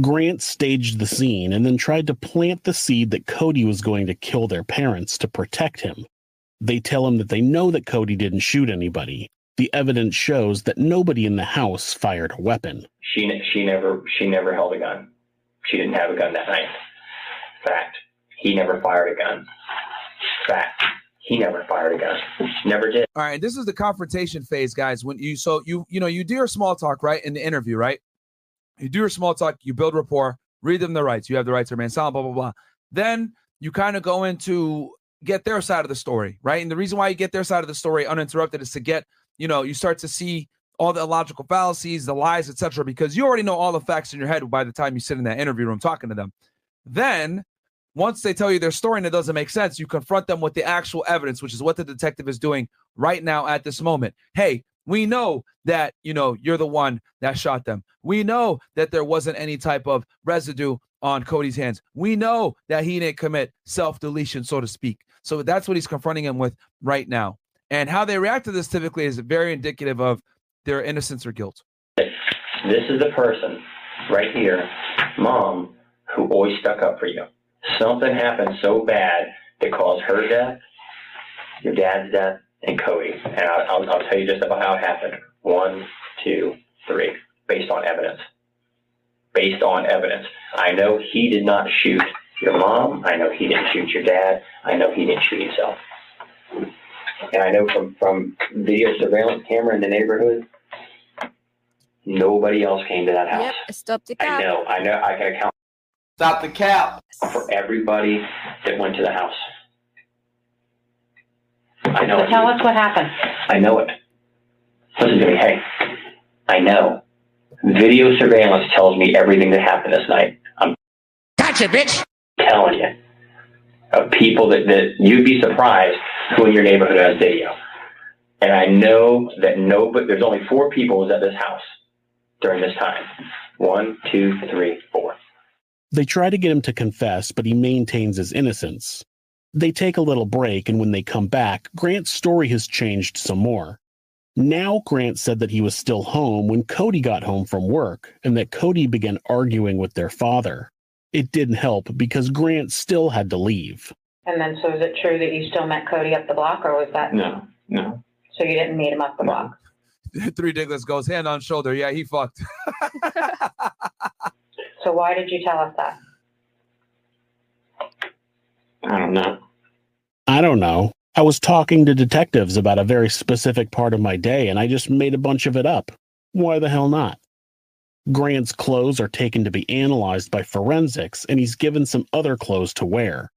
Grant staged the scene and then tried to plant the seed that Cody was going to kill their parents to protect him. They tell him that they know that Cody didn't shoot anybody. The evidence shows that nobody in the house fired a weapon. She she never she never held a gun. She didn't have a gun that night. Fact. He never fired a gun. Fact. He never fired a gun. Never did. All right, this is the confrontation phase, guys. When you so you you know you do your small talk right in the interview, right? You do your small talk, you build rapport, read them the rights. You have the rights to remain silent, blah blah blah. Then you kind of go into get their side of the story, right? And the reason why you get their side of the story uninterrupted is to get you know you start to see all the illogical fallacies, the lies, etc. Because you already know all the facts in your head by the time you sit in that interview room talking to them. Then once they tell you their story and it doesn't make sense, you confront them with the actual evidence, which is what the detective is doing right now at this moment. Hey, we know that you know you're the one that shot them. We know that there wasn't any type of residue on Cody's hands. We know that he didn't commit self-deletion, so to speak. So that's what he's confronting him with right now. And how they react to this typically is very indicative of their innocence or guilt. This is the person right here, mom, who always stuck up for you. Something happened so bad that caused her death, your dad's death, and Cody. And I'll, I'll, I'll tell you just about how it happened. One, two, three, based on evidence. Based on evidence. I know he did not shoot your mom. I know he didn't shoot your dad. I know he didn't shoot himself. And I know from, from video surveillance camera in the neighborhood, nobody else came to that house. Yep, stop the I know, I know, I can account. Stop the cap. For everybody that went to the house. I know. So it. tell us what happened. I know it. Listen to me, hey. I know. Video surveillance tells me everything that happened this night. I'm gotcha, bitch. Telling you. Of people that, that you'd be surprised who in your neighborhood has video. And I know that no, but there's only four people was at this house during this time. One, two, three, four. They try to get him to confess, but he maintains his innocence. They take a little break, and when they come back, Grant's story has changed some more. Now, Grant said that he was still home when Cody got home from work and that Cody began arguing with their father. It didn't help because Grant still had to leave. And then, so is it true that you still met Cody up the block, or was that? No, no. So you didn't meet him up the block? [LAUGHS] Three Diglets goes hand on shoulder. Yeah, he fucked. [LAUGHS] So why did you tell us that? I don't know. I don't know. I was talking to detectives about a very specific part of my day, and I just made a bunch of it up. Why the hell not? Grant's clothes are taken to be analyzed by forensics, and he's given some other clothes to wear.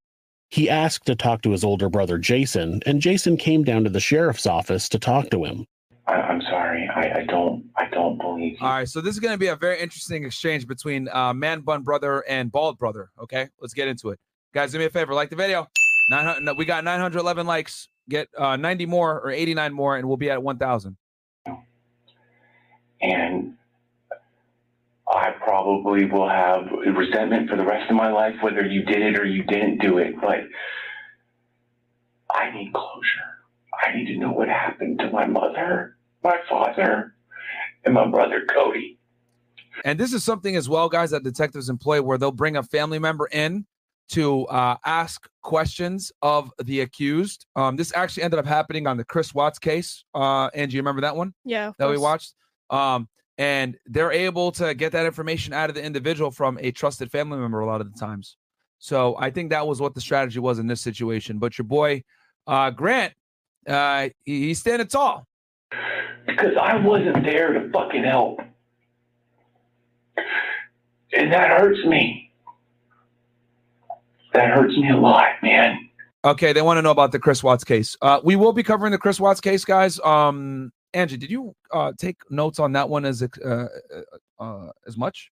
He asked to talk to his older brother Jason, and Jason came down to the sheriff's office to talk to him. I, I'm sorry. I, I don't. I don't believe. All right, so this is going to be a very interesting exchange between uh, Man Bun Brother and Bald Brother. Okay, let's get into it, guys. Do me a favor, like the video. 900, no, we got 911 likes. Get uh, 90 more or 89 more, and we'll be at 1,000. and I probably will have resentment for the rest of my life, whether you did it or you didn't do it. But I need closure. I need to know what happened to my mother, my father, and my brother Cody. And this is something as well, guys, that detectives employ where they'll bring a family member in to uh, ask questions of the accused. Um, this actually ended up happening on the Chris Watts case. Uh, Angie, you remember that one? Yeah, of that we watched. Um, and they're able to get that information out of the individual from a trusted family member a lot of the times. So I think that was what the strategy was in this situation. But your boy uh, Grant, uh, he- he's standing tall. Because I wasn't there to fucking help. And that hurts me. That hurts me a lot, man. Okay, they want to know about the Chris Watts case. Uh, we will be covering the Chris Watts case, guys. Um, Angie, did you uh, take notes on that one as uh, uh, uh, as much?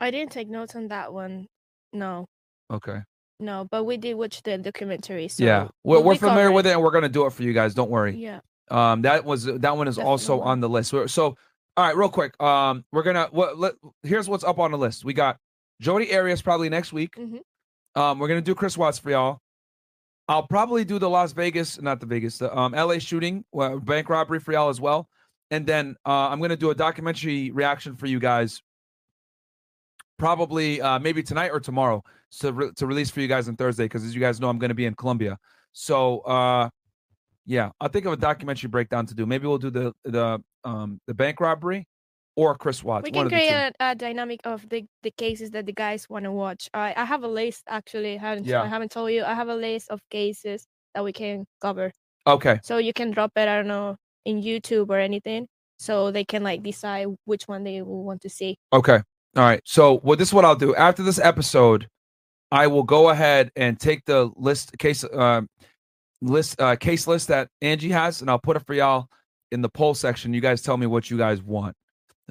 I didn't take notes on that one. No. Okay. No, but we did watch the documentary. So yeah, we're, we'll we're familiar with it, and we're gonna do it for you guys. Don't worry. Yeah. Um, that was that one is also on the list. We're- So, all right, real quick. Um, we're gonna what? Let, here's what's up on the list. We got Jodi Arias probably next week. Mhm. Um, we're gonna do Chris Watts for y'all. I'll probably do the Las Vegas, not the Vegas, the um, LA shooting, uh, bank robbery for y'all as well. And then uh, I'm gonna do a documentary reaction for you guys, probably uh, maybe tonight or tomorrow, to re- to release for you guys on Thursday. Because as you guys know, I'm gonna be in Colombia. So uh, yeah, I'll think of a documentary breakdown to do. Maybe we'll do the the um the bank robbery or Chris Watts. We can create a, a dynamic of the, the cases that the guys want to watch. I I have a list actually. I haven't Yeah. I haven't told you. I have a list of cases that we can cover. Okay. So you can drop it. I don't know in YouTube or anything, so they can like decide which one they will want to see. Okay. All right. So what this is what I'll do after this episode, I will go ahead and take the list case uh, list uh, case list that Angie has, and I'll put it for y'all in the poll section. You guys tell me what you guys want.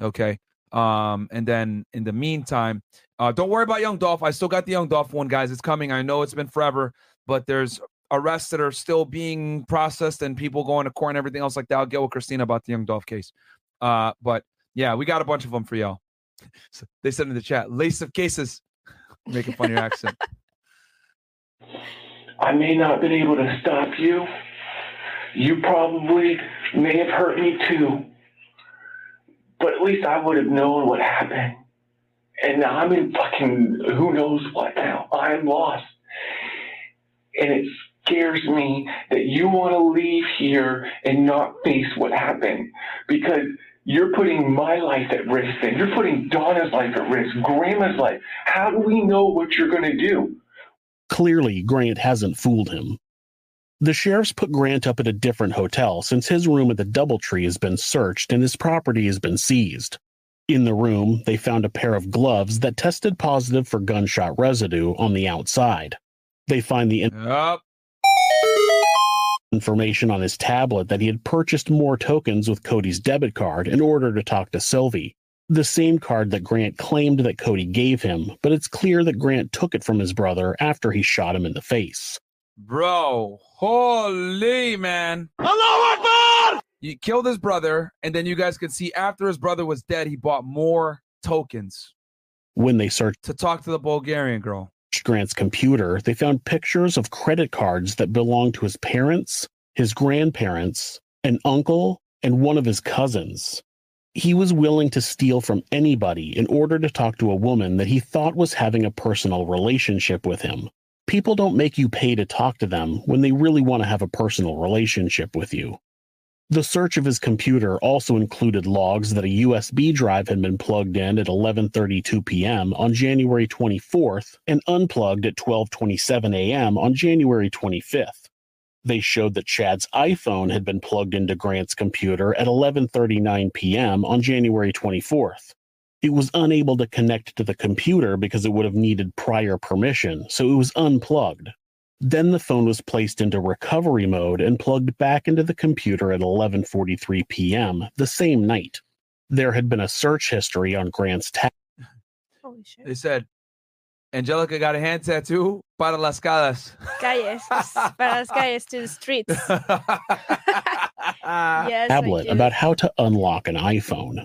Okay. Um, and then in the meantime, uh, don't worry about Young Dolph. I still got the Young Dolph one, guys. It's coming. I know it's been forever, but there's arrests that are still being processed and people going to court and everything else like that. I'll get with Christina about the Young Dolph case. Uh, but yeah, we got a bunch of them for y'all. So they said in the chat, lace of cases. Making fun of your accent. I may not have been able to stop you. You probably may have hurt me too. But at least I would have known what happened. And now I'm in fucking who knows what now. I'm lost. And it scares me that you want to leave here and not face what happened. Because you're putting my life at risk then. You're putting Donna's life at risk, Grandma's life. How do we know what you're going to do? Clearly, Grant hasn't fooled him. The sheriffs put Grant up at a different hotel since his room at the Doubletree has been searched and his property has been seized. In the room, they found a pair of gloves that tested positive for gunshot residue on the outside. They find the in- information on his tablet that he had purchased more tokens with Cody's debit card in order to talk to Sylvie. The same card that Grant claimed that Cody gave him, but it's clear that Grant took it from his brother after he shot him in the face. Bro, holy man. Hello what? He killed his brother, and then you guys could see after his brother was dead, he bought more tokens When they searched to talk to the Bulgarian girl. Grant's computer, they found pictures of credit cards that belonged to his parents, his grandparents, an uncle, and one of his cousins. He was willing to steal from anybody in order to talk to a woman that he thought was having a personal relationship with him. People don't make you pay to talk to them when they really want to have a personal relationship with you. The search of his computer also included logs that a USB drive had been plugged in at 11:32 p.m. on January 24th and unplugged at 12:27 a.m. on January 25th. They showed that Chad's iPhone had been plugged into Grant's computer at 11:39 p.m. on January 24th. It was unable to connect to the computer because it would have needed prior permission, so it was unplugged. Then the phone was placed into recovery mode and plugged back into the computer at 11:43 p.m. the same night. There had been a search history on Grant's tab. They said, Angelica got a hand tattoo para las calles. Calles, [LAUGHS] para las calles to the streets. [LAUGHS] [LAUGHS] yes, tablet about how to unlock an iPhone.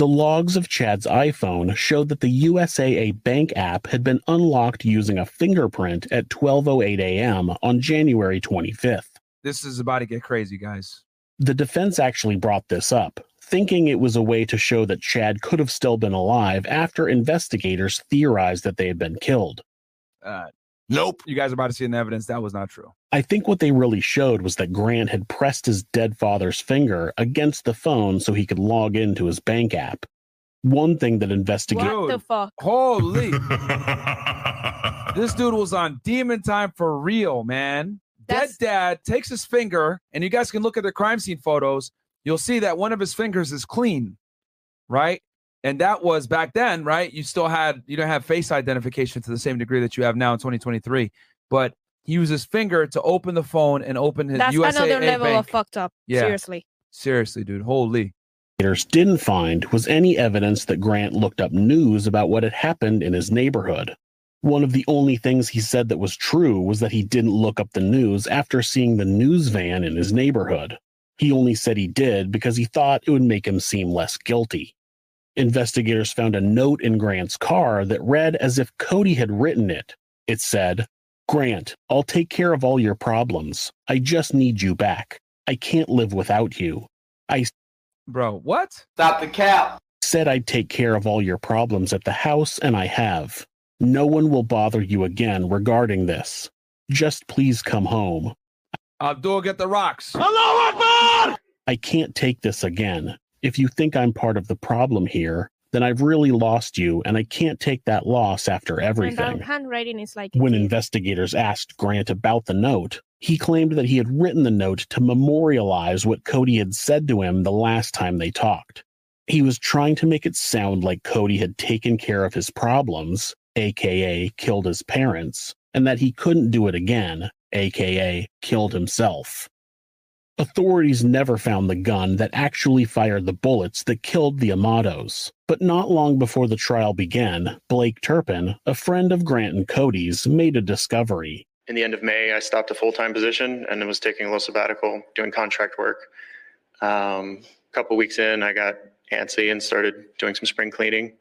The logs of Chad's iPhone showed that the USAA bank app had been unlocked using a fingerprint at 12:08 a.m. on January 25th. This is about to get crazy, guys. The defense actually brought this up, thinking it was a way to show that Chad could have still been alive after investigators theorized that they had been killed. Uh, nope. You guys are about to see an evidence that was not true. I think what they really showed was that Grant had pressed his dead father's finger against the phone so he could log into his bank app. One thing that investigators What the fuck? Holy. [LAUGHS] this dude was on demon time for real, man. Dead dad takes his finger, and you guys can look at the crime scene photos. You'll see that one of his fingers is clean, right? And that was back then, right? You still had, you don't have face identification to the same degree that you have now in 2023. But he used his finger to open the phone and open his That's USAA another level bank. of fucked up. Yeah. Seriously. Seriously, dude. Holy. didn't find was any evidence that Grant looked up news about what had happened in his neighborhood. One of the only things he said that was true was that he didn't look up the news after seeing the news van in his neighborhood. He only said he did because he thought it would make him seem less guilty. Investigators found a note in Grant's car that read as if Cody had written it. It said, Grant, I'll take care of all your problems. I just need you back. I can't live without you. I Bro, what? Stop the cap. Said I'd take care of all your problems at the house, and I have. No one will bother you again regarding this. Just please come home. Abdul, get the rocks. Hello, Akbar! I can't take this again. If you think I'm part of the problem here, then I've really lost you, and I can't take that loss after everything. handwriting is like When investigators asked Grant about the note, he claimed that he had written the note to memorialize what Cody had said to him the last time they talked. He was trying to make it sound like Cody had taken care of his problems, aka killed his parents, and that he couldn't do it again, aka killed himself. Authorities never found the gun that actually fired the bullets that killed the Amatos. But not long before the trial began, Blake Turpin, a friend of Grant and Cody's, made a discovery. In the end of May, I stopped a full time position and was taking a little sabbatical doing contract work. Um, a couple weeks in, I got antsy and started doing some spring cleaning.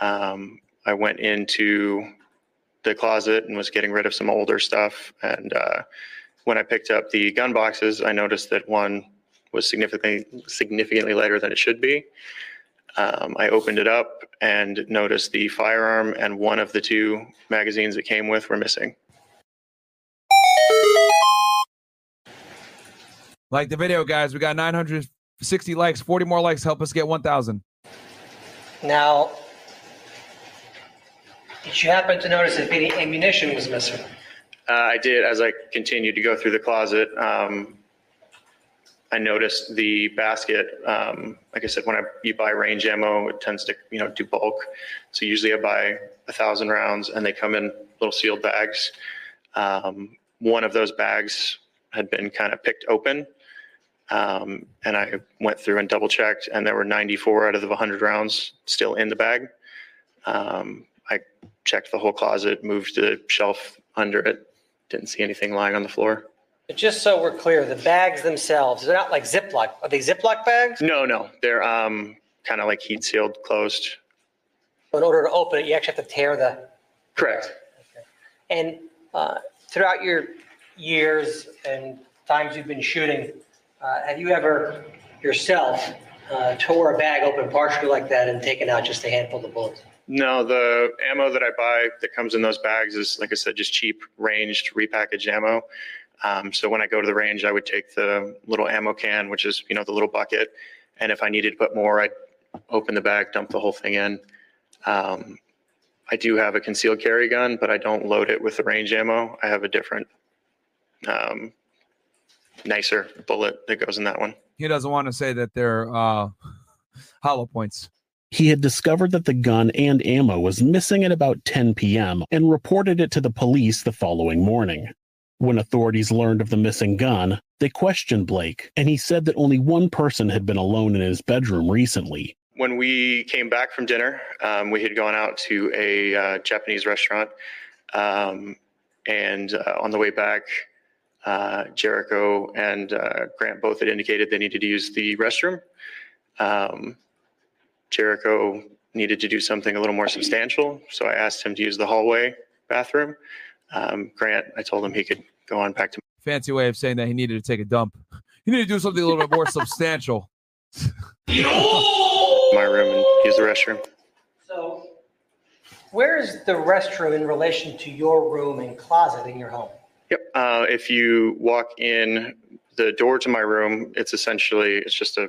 Um, I went into the closet and was getting rid of some older stuff. And uh, when I picked up the gun boxes, I noticed that one was significantly significantly lighter than it should be. Um, I opened it up and noticed the firearm and one of the two magazines it came with were missing. Like the video, guys. We got 960 likes. 40 more likes. Help us get 1,000. Now, did you happen to notice if any ammunition was missing? Uh, I did as I continued to go through the closet. Um, I noticed the basket. Um, like I said, when I, you buy range ammo, it tends to you know do bulk. So usually I buy a thousand rounds, and they come in little sealed bags. Um, one of those bags had been kind of picked open, um, and I went through and double checked, and there were 94 out of the 100 rounds still in the bag. Um, I checked the whole closet, moved the shelf under it, didn't see anything lying on the floor. But just so we're clear, the bags themselves, they're not like Ziploc. Are they Ziploc bags? No, no, they're um, kind of like heat sealed, closed. In order to open it, you actually have to tear the. Correct. And uh, throughout your years and times you've been shooting, uh, have you ever yourself uh, tore a bag open partially like that and taken out just a handful of bullets? No, the ammo that I buy that comes in those bags is, like I said, just cheap, ranged, repackaged ammo. Um, so when I go to the range, I would take the little ammo can, which is you know the little bucket, and if I needed to put more, I'd open the bag, dump the whole thing in. Um, I do have a concealed carry gun, but I don't load it with the range ammo. I have a different, um, nicer bullet that goes in that one. He doesn't want to say that they're uh, hollow points. He had discovered that the gun and ammo was missing at about 10 p.m. and reported it to the police the following morning. When authorities learned of the missing gun, they questioned Blake, and he said that only one person had been alone in his bedroom recently. When we came back from dinner, um, we had gone out to a uh, Japanese restaurant. Um, and uh, on the way back, uh, Jericho and uh, Grant both had indicated they needed to use the restroom. Um, Jericho needed to do something a little more substantial, so I asked him to use the hallway bathroom. Um, Grant, I told him he could go on back to Fancy way of saying that he needed to take a dump. He needed to do something a little bit more [LAUGHS] substantial. [LAUGHS] my room and use the restroom. So, where is the restroom in relation to your room and closet in your home? Yep. Uh, if you walk in the door to my room, it's essentially it's just a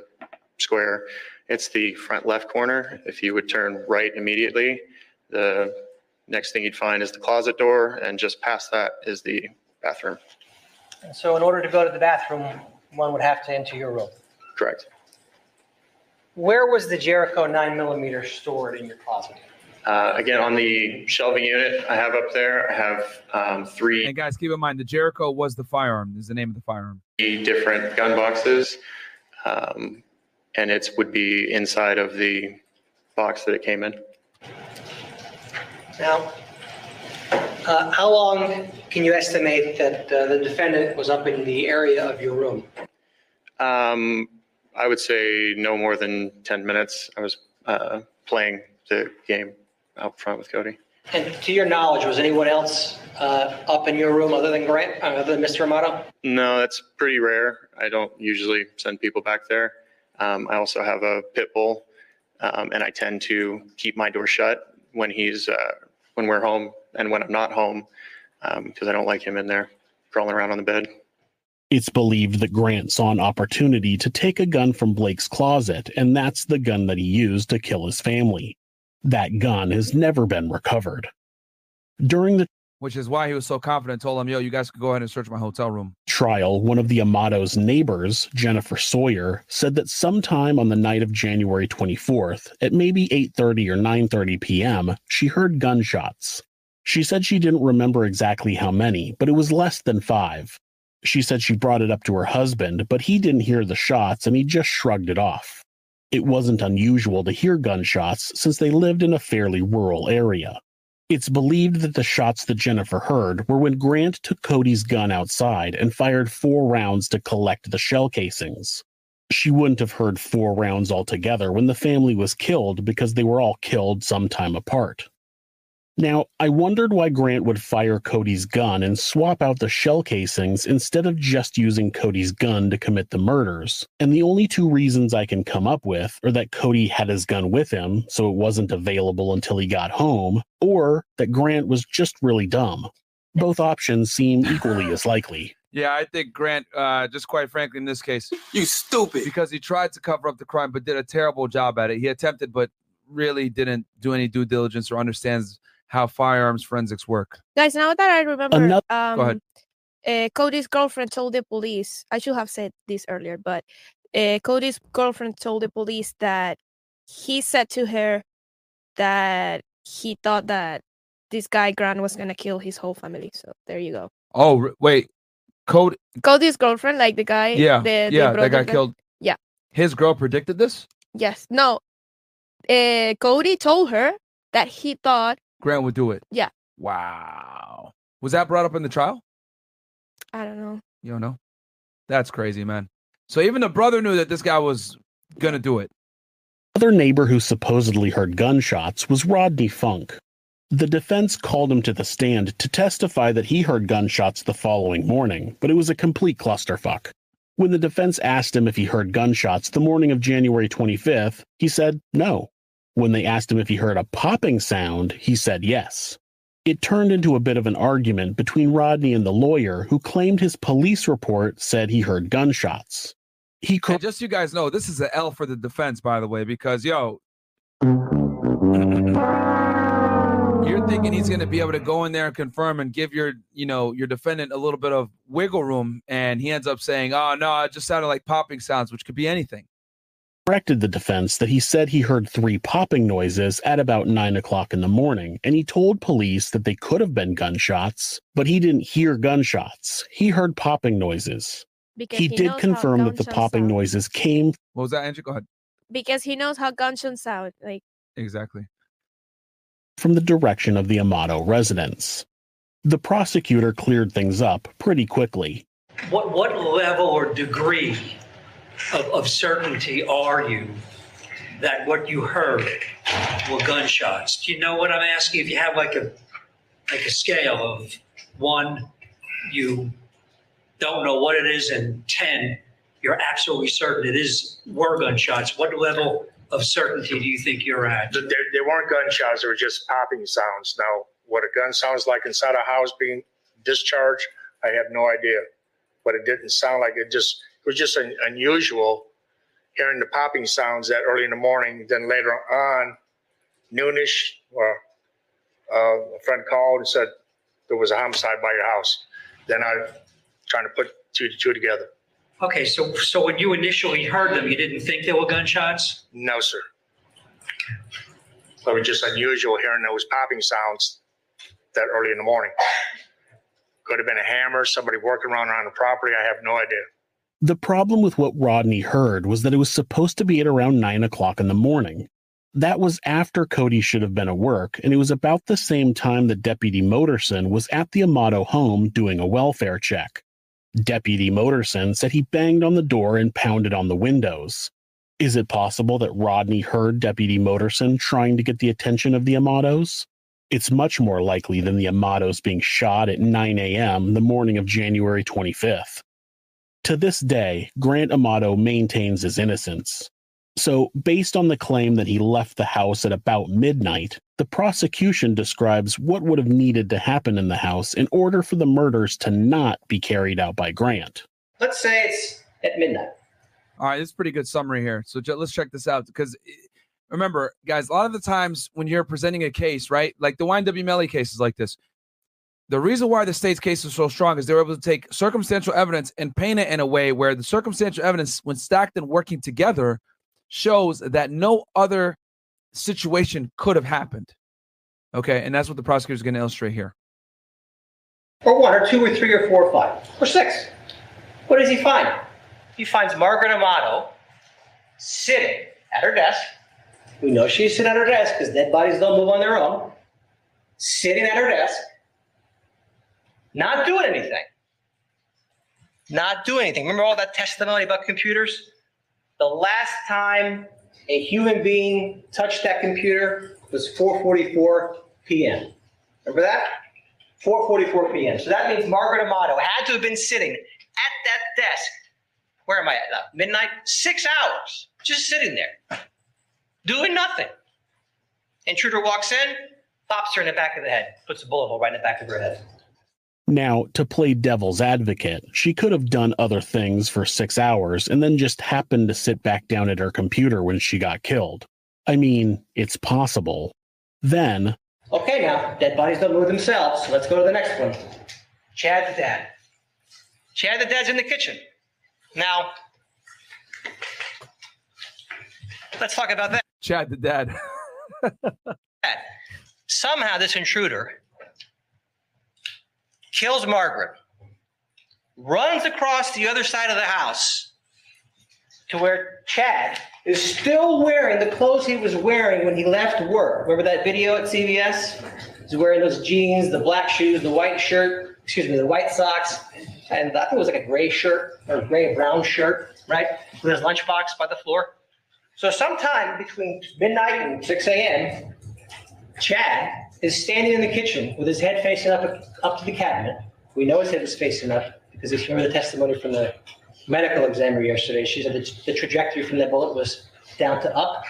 square. It's the front left corner. If you would turn right immediately, the next thing you'd find is the closet door, and just past that is the bathroom. And so, in order to go to the bathroom, one would have to enter your room. Correct. Where was the Jericho 9 millimeter stored in your closet? Uh, again, on the shelving unit I have up there, I have um, three And guys, keep in mind the Jericho was the firearm. Is the name of the firearm. different gun boxes, um, and it would be inside of the box that it came in. Now, Uh, How long can you estimate that uh, the defendant was up in the area of your room? Um, I would say no more than 10 minutes. I was uh, playing the game out front with Cody. And to your knowledge, was anyone else uh, up in your room other than Grant, uh, other than Mr. Amato? No, that's pretty rare. I don't usually send people back there. Um, I also have a pit bull, um, and I tend to keep my door shut when he's uh, when we're home and when I'm not home because I don't like him in there crawling around on the bed. It's believed that Grant saw an opportunity to take a gun from Blake's closet, and that's the gun that he used to kill his family. That gun has never been recovered. During the Which is why he was so confident. Told him, "Yo, you guys could go ahead and search my hotel room." trial, one of the Amato's neighbors, Jennifer Sawyer, said that sometime on the night of January 24th, at maybe 8:30 or 9:30 p.m., she heard gunshots. She said she didn't remember exactly how many, but it was less than 5. She said she brought it up to her husband, but he didn't hear the shots and he just shrugged it off. It wasn't unusual to hear gunshots since they lived in a fairly rural area. It's believed that the shots that Jennifer heard were when Grant took Cody's gun outside and fired four rounds to collect the shell casings. She wouldn't have heard four rounds altogether when the family was killed because they were all killed some time apart. Now, I wondered why Grant would fire Cody's gun and swap out the shell casings instead of just using Cody's gun to commit the murders. And the only two reasons I can come up with are that Cody had his gun with him, so it wasn't available until he got home, or that Grant was just really dumb. Both options seem [LAUGHS] equally as likely. Yeah, I think Grant, uh, just quite frankly, in this case, you stupid, because he tried to cover up the crime but did a terrible job at it. He attempted, but really didn't do any due diligence or understands how firearms forensics work. Guys, now that I remember, Another- um, Go ahead. Uh, Cody's girlfriend told the police. I should have said this earlier, but uh, Cody's girlfriend told the police that he said to her that he thought that this guy Grant was gonna kill his whole family. So there you go. Oh, r- wait, Cody. Cody's girlfriend, like the guy. Yeah, the, the yeah, that brother got guy- killed. Yeah. His girl predicted this. Yes. No. Uh, Cody told her that he thought. Grant would do it. Yeah. Wow. Was that brought up in the trial? I don't know. You don't know. That's crazy, man. So even the brother knew that this guy was gonna do it. Other neighbor who supposedly heard gunshots was Rodney Funk. The defense called him to the stand to testify that he heard gunshots the following morning, but it was a complete clusterfuck. When the defense asked him if he heard gunshots the morning of January 25th, he said no. When they asked him if he heard a popping sound, he said yes. It turned into a bit of an argument between Rodney and the lawyer, who claimed his police report said he heard gunshots. He And just so you guys know, this is an L for the defense, by the way, because yo, [LAUGHS] you're thinking he's going to be able to go in there and confirm and give your, you know, your defendant a little bit of wiggle room, and he ends up saying, "Oh no, it just sounded like popping sounds," which could be anything. Corrected the defense that he said he heard three popping noises at about nine o'clock in the morning, and he told police that they could have been gunshots, but he didn't hear gunshots. He heard popping noises. Because he he did confirm that the popping sound. noises came What was that, Andrew? Go ahead. Because he knows how gunshots sound. Like Exactly. from the direction of the Amato residence. The prosecutor cleared things up pretty quickly. What, what level or degree of, of certainty are you that what you heard were gunshots? Do you know what I'm asking? If you have like a, like a scale of one, you don't know what it is, and 10, you're absolutely certain it is, were gunshots. What level of certainty do you think you're at? There, there weren't gunshots, there were just popping sounds. Now, what a gun sounds like inside a house being discharged, I have no idea. But it didn't sound like it just, was just un- unusual hearing the popping sounds that early in the morning. Then later on, noonish, well, uh, a friend called and said there was a homicide by your house. Then I trying to put two to two together. Okay, so, so when you initially heard them, you didn't think they were gunshots? No, sir. It was just unusual hearing those popping sounds that early in the morning. Could have been a hammer, somebody working around on the property. I have no idea. The problem with what Rodney heard was that it was supposed to be at around nine o'clock in the morning. That was after Cody should have been at work, and it was about the same time that Deputy Motorson was at the Amato home doing a welfare check. Deputy Motorson said he banged on the door and pounded on the windows. Is it possible that Rodney heard Deputy Motorson trying to get the attention of the Amatos? It's much more likely than the Amatos being shot at 9 a.m. the morning of January 25th. To this day, Grant Amato maintains his innocence. So, based on the claim that he left the house at about midnight, the prosecution describes what would have needed to happen in the house in order for the murders to not be carried out by Grant. Let's say it's at midnight. All right, this is a pretty good summary here. So let's check this out because eh, remember, guys, a lot of the times when you're presenting a case, right, like the YNW Melly cases like this, the reason why the state's case is so strong is they're able to take circumstantial evidence and paint it in a way where the circumstantial evidence, when stacked and working together, shows that no other situation could have happened. Okay, and that's what the prosecutor is going to illustrate here. Or one, or two, or three, or four, or five, or six. What does he find? He finds Margaret Amato sitting at her desk. We know she's sitting at her desk because dead bodies don't move on their own. Sitting at her desk, not doing anything. Not doing anything. Remember all that testimony about computers? The last time a human being touched that computer was 4:44 p.m. Remember that? 4:44 p.m. So that means Margaret Amato had to have been sitting at that desk. Where am I at now? Midnight, six hours, just sitting there, doing nothing. Intruder walks in, pops her in the back of the head, puts a bullet hole right in the back of her head. Now, to play devil's advocate, she could have done other things for six hours and then just happened to sit back down at her computer when she got killed. I mean, it's possible. Then, Okay, now dead bodies don't move themselves. So let's go to the next one. Chad the dad. Chad the dad's in the kitchen. Now, let's talk about that. Chad the dad. [LAUGHS] Somehow, this intruder kills Margaret, runs across the other side of the house to where Chad is still wearing the clothes he was wearing when he left work. Remember that video at CVS? He's wearing those jeans, the black shoes, the white shirt, excuse me, the white socks, and I think it was like a gray shirt or gray brown shirt, right? With his lunchbox by the floor. So sometime between midnight and 6 a.m., Chad is standing in the kitchen with his head facing up up to the cabinet. We know his head was facing up because if you remember the testimony from the medical examiner yesterday, she said that the trajectory from that bullet was down to up.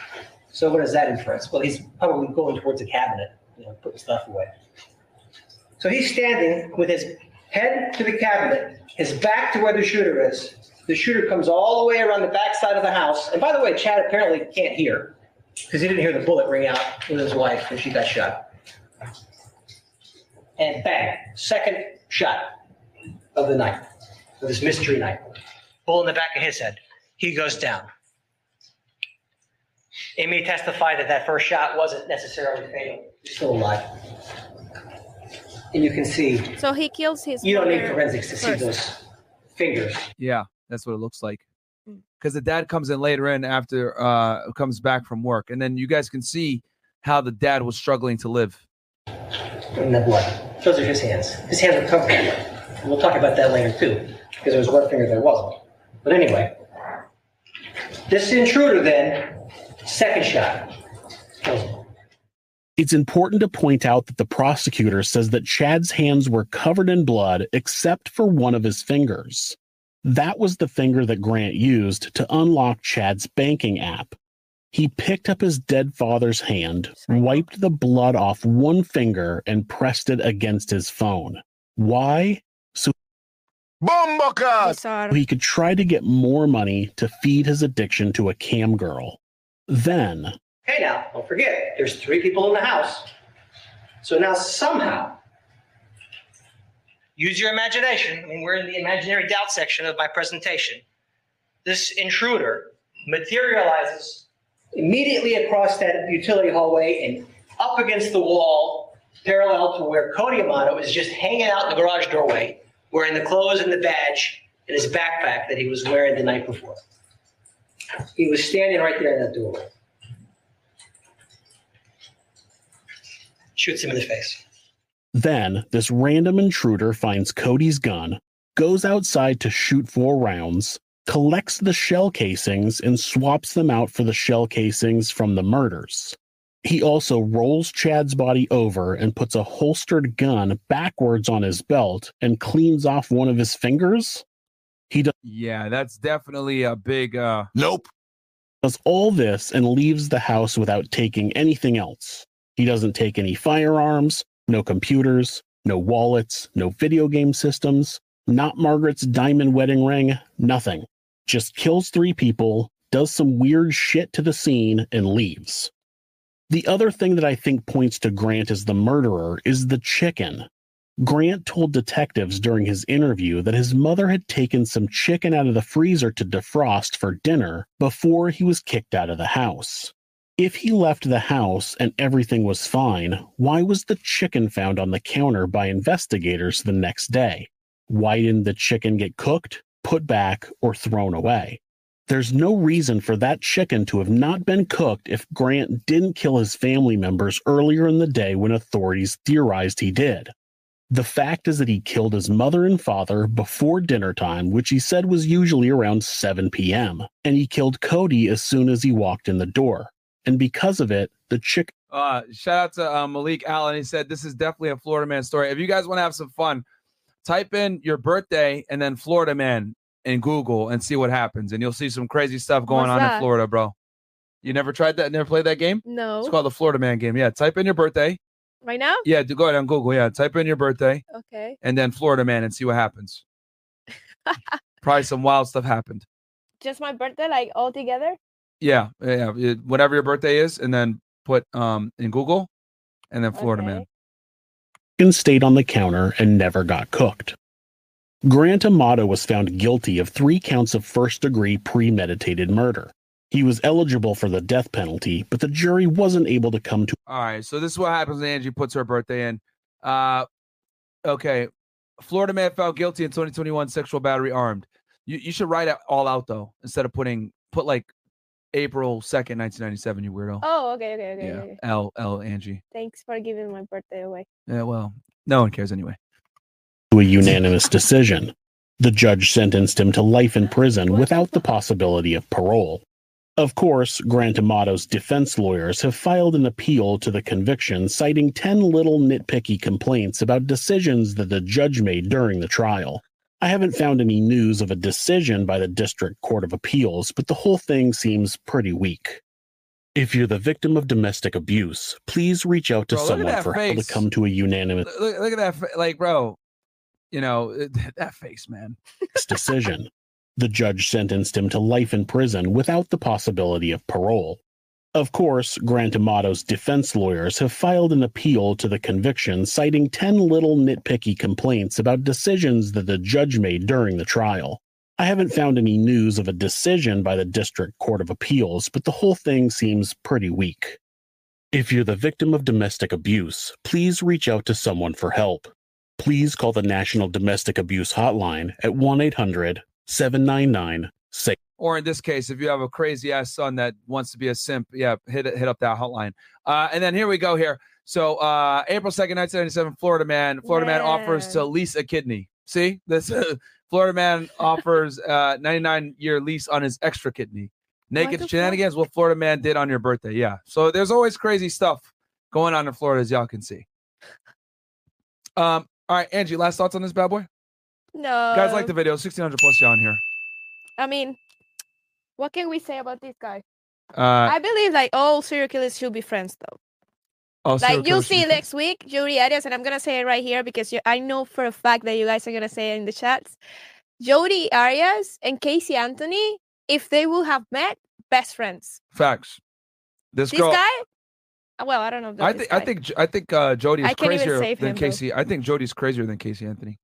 So what does that inference? Well, he's probably going towards the cabinet, you know, putting stuff away. So he's standing with his head to the cabinet, his back to where the shooter is. The shooter comes all the way around the back side of the house. And by the way, Chad apparently can't hear because he didn't hear the bullet ring out with his wife when she got shot. And bang, second shot of the night, of this mystery night. Bullet in the back of his head. He goes down. Amy testified that that first shot wasn't necessarily fatal. He's still alive. And you can see, So he kills his. you don't need forensics to see first. those fingers. Yeah, that's what it looks like. Because the dad comes in later in after uh comes back from work, and then you guys can see how the dad was struggling to live. in the blood. Those are his hands. His hands are covered we'll talk about that later too, because there was one finger there wasn't. But anyway, this intruder then, second shot, it's important to point out that the prosecutor says that Chad's hands were covered in blood except for one of his fingers. That was the finger that Grant used to unlock Chad's banking app. He picked up his dead father's hand, wiped the blood off one finger, and pressed it against his phone. Why? So he could try to get more money to feed his addiction to a cam girl. Then, hey now, don't forget, there's three people in the house. So now somehow, use your imagination. I mean, we're in the imaginary doubt section of my presentation. This intruder materializes immediately across that utility hallway and up against the wall, parallel to where Cody Amato is just hanging out in the garage doorway, wearing the clothes and the badge and his backpack that he was wearing the night before. He was standing right there in that doorway. shoots him in the face. Then, this random intruder finds Cody's gun, goes outside to shoot four rounds, collects the shell casings, and swaps them out for the shell casings from the murders. He also rolls Chad's body over and puts a holstered gun backwards on his belt and cleans off one of his fingers. He does Yeah, that's definitely a big uh Nope. Does all this and leaves the house without taking anything else. He doesn't take any firearms, no computers, no wallets, no video game systems, not Margaret's diamond wedding ring, nothing. Just kills three people, does some weird shit to the scene, and leaves. The other thing that I think points to Grant as the murderer is the chicken. Grant told detectives during his interview that his mother had taken some chicken out of the freezer to defrost for dinner before he was kicked out of the house. If he left the house and everything was fine, why was the chicken found on the counter by investigators the next day? Why didn't the chicken get cooked, put back, or thrown away? There's no reason for that chicken to have not been cooked if Grant didn't kill his family members earlier in the day when authorities theorized he did. The fact is that he killed his mother and father before dinner time, which he said was usually around 7 p.m., and he killed Cody as soon as he walked in the door. And because of it, the chick Uh, shout out to uh, Malik Allen. He said this is definitely a Florida man story. If you guys want to have some fun, type in your birthday and then Florida man in Google and see what happens, and you'll see some crazy stuff going What's on that? in Florida, bro. You never tried that? Never played that game? No. It's called the Florida Man game. Yeah, type in your birthday. Right now? Yeah, do go ahead on Google. Yeah, type in your birthday Okay. and then Florida Man and see what happens. [LAUGHS] Probably some wild stuff happened. Just my birthday, like all together? Yeah, yeah, whatever your birthday is, and then put um in Google, and then Florida Man. Chicken stayed on the counter and never got cooked. Grant Amato was found guilty of three counts of first degree premeditated murder. He was eligible for the death penalty, but the jury wasn't able to come to All right, so this is what happens when Angie puts her birthday in. Uh, okay, Florida man found guilty in 2021 sexual battery armed. You you should write it all out though instead of putting put like April 2nd, 1997. You weirdo. Oh, okay, okay, okay. yeah, okay. L L Angie. Thanks for giving my birthday away. Yeah, well, no one cares anyway. To a unanimous decision. The judge sentenced him to life in prison without the possibility of parole. Of course, Grant Amato's defense lawyers have filed an appeal to the conviction, citing 10 little nitpicky complaints about decisions that the judge made during the trial. I haven't found any news of a decision by the District Court of Appeals, but the whole thing seems pretty weak. If you're the victim of domestic abuse, please reach out to Bro, someone for help to come to a unanimous Look, look at that, fa- like, bro. You know [LAUGHS] that face, man. [LAUGHS] decision. The judge sentenced him to life in prison without the possibility of parole. Of course, Grant Amato's defense lawyers have filed an appeal to the conviction, citing 10 little nitpicky complaints about decisions that the judge made during the trial. I haven't found any news of a decision by the District Court of Appeals, but the whole thing seems pretty weak. If you're the victim of domestic abuse, please reach out to someone for help. Please call the National Domestic Abuse Hotline at 1 800 799 SAFE. Or in this case, if you have a crazy ass son that wants to be a simp, yeah, hit hit up that hotline. Uh, and then here we go here. So uh, April second, nineteen ninety seven, Florida man. Florida man offers to lease a kidney. See this. [LAUGHS] Florida man offers uh 99 year lease on his extra kidney. Naked the shenanigans. What Florida man did on your birthday? Yeah. So there's always crazy stuff going on in Florida, as y'all can see. Um. All right, Angie. Last thoughts on this bad boy? No. Guys, like the video. 1600 plus y'all in here. I mean, what can we say about this guy? Uh. I believe like all serial killers should be friends though. oh, like you'll see next week, Jodi Arias, and I'm gonna say it right here because you, I know for a fact that you guys are gonna say it in the chats. Jodi Arias and Casey Anthony, if they will have met, best friends. Facts. This, This girl. guy, well, I don't know. I think I think I think uh, Jodi is I can't even crazier than him, though. Casey. I think Jodi's crazier than Casey Anthony.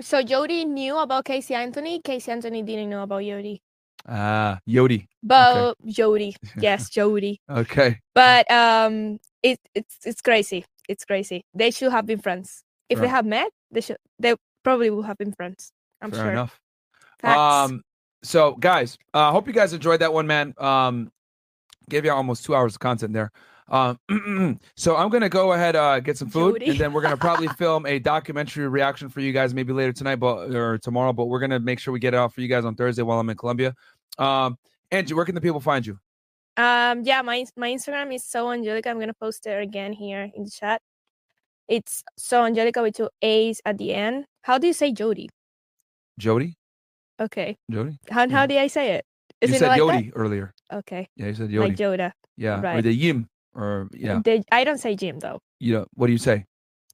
so. Jodi knew about Casey Anthony. Casey Anthony didn't know about Jodi. Ah, Yodi. But Jodi, [LAUGHS] yes, Jodi. Okay. But um, it it's it's crazy. It's crazy. They should have been friends. If they have met, they should. They probably will have been friends. I'm Fair sure. enough. Facts. Um. So, guys, I uh, hope you guys enjoyed that one, man. Um, gave you almost two hours of content there. Um, [CLEARS THROAT] so I'm gonna go ahead uh, get some food, Jodi. and then we're gonna probably [LAUGHS] film a documentary reaction for you guys maybe later tonight, but or tomorrow. But we're gonna make sure we get it out for you guys on Thursday while I'm in Colombia. Um, Angie, where can the people find you? Um, yeah, my my Instagram is so Angelica. I'm gonna post it again here in the chat. It's so Angelica with two A's at the end. How do you say Jodi? Jodi. Okay. Jodi. How how do I say it? Is you it said like Yodi that? earlier. Okay. Yeah, you said Yodi. Like Yoda. Yeah, or Right. the Yim, or yeah. The- I don't say Jim though. You know what do you say?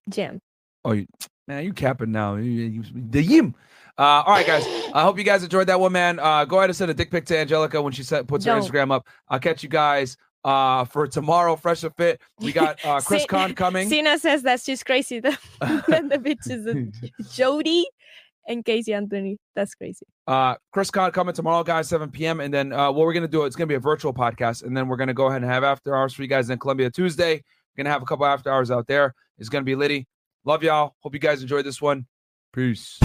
Jim. Oh, you, man, you capping now. The Yim. Uh, all right, guys. I hope you guys enjoyed that one, man. Uh, go ahead and send a dick pic to Angelica when she set, puts her Don't. Instagram up. I'll catch you guys uh, for tomorrow. Fresh and fit. We got [LAUGHS] uh, Chris Khan coming. Sina says that she's crazy. [LAUGHS] The, the bitches of [LAUGHS] Jodi and Casey Anthony. That's crazy. Uh, Chris Con coming tomorrow, guys, 7 p.m. And then uh, what we're gonna do, it's gonna be a virtual podcast, and then we're gonna go ahead and have after hours for you guys in Colombia Tuesday. We're gonna have a couple after hours out there. It's gonna be Liddy. Love y'all. Hope you guys enjoyed this one. Peace.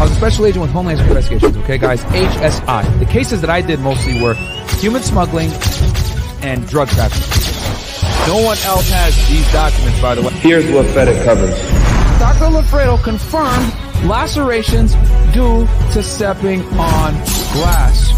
I was a special agent with Homeland Security Investigations, okay, guys? HSI. The cases that I did mostly were human smuggling and drug trafficking. No one else has these documents, by the way. Here's what FedEx covers. Dr. Lafredo confirmed lacerations due to stepping on glass.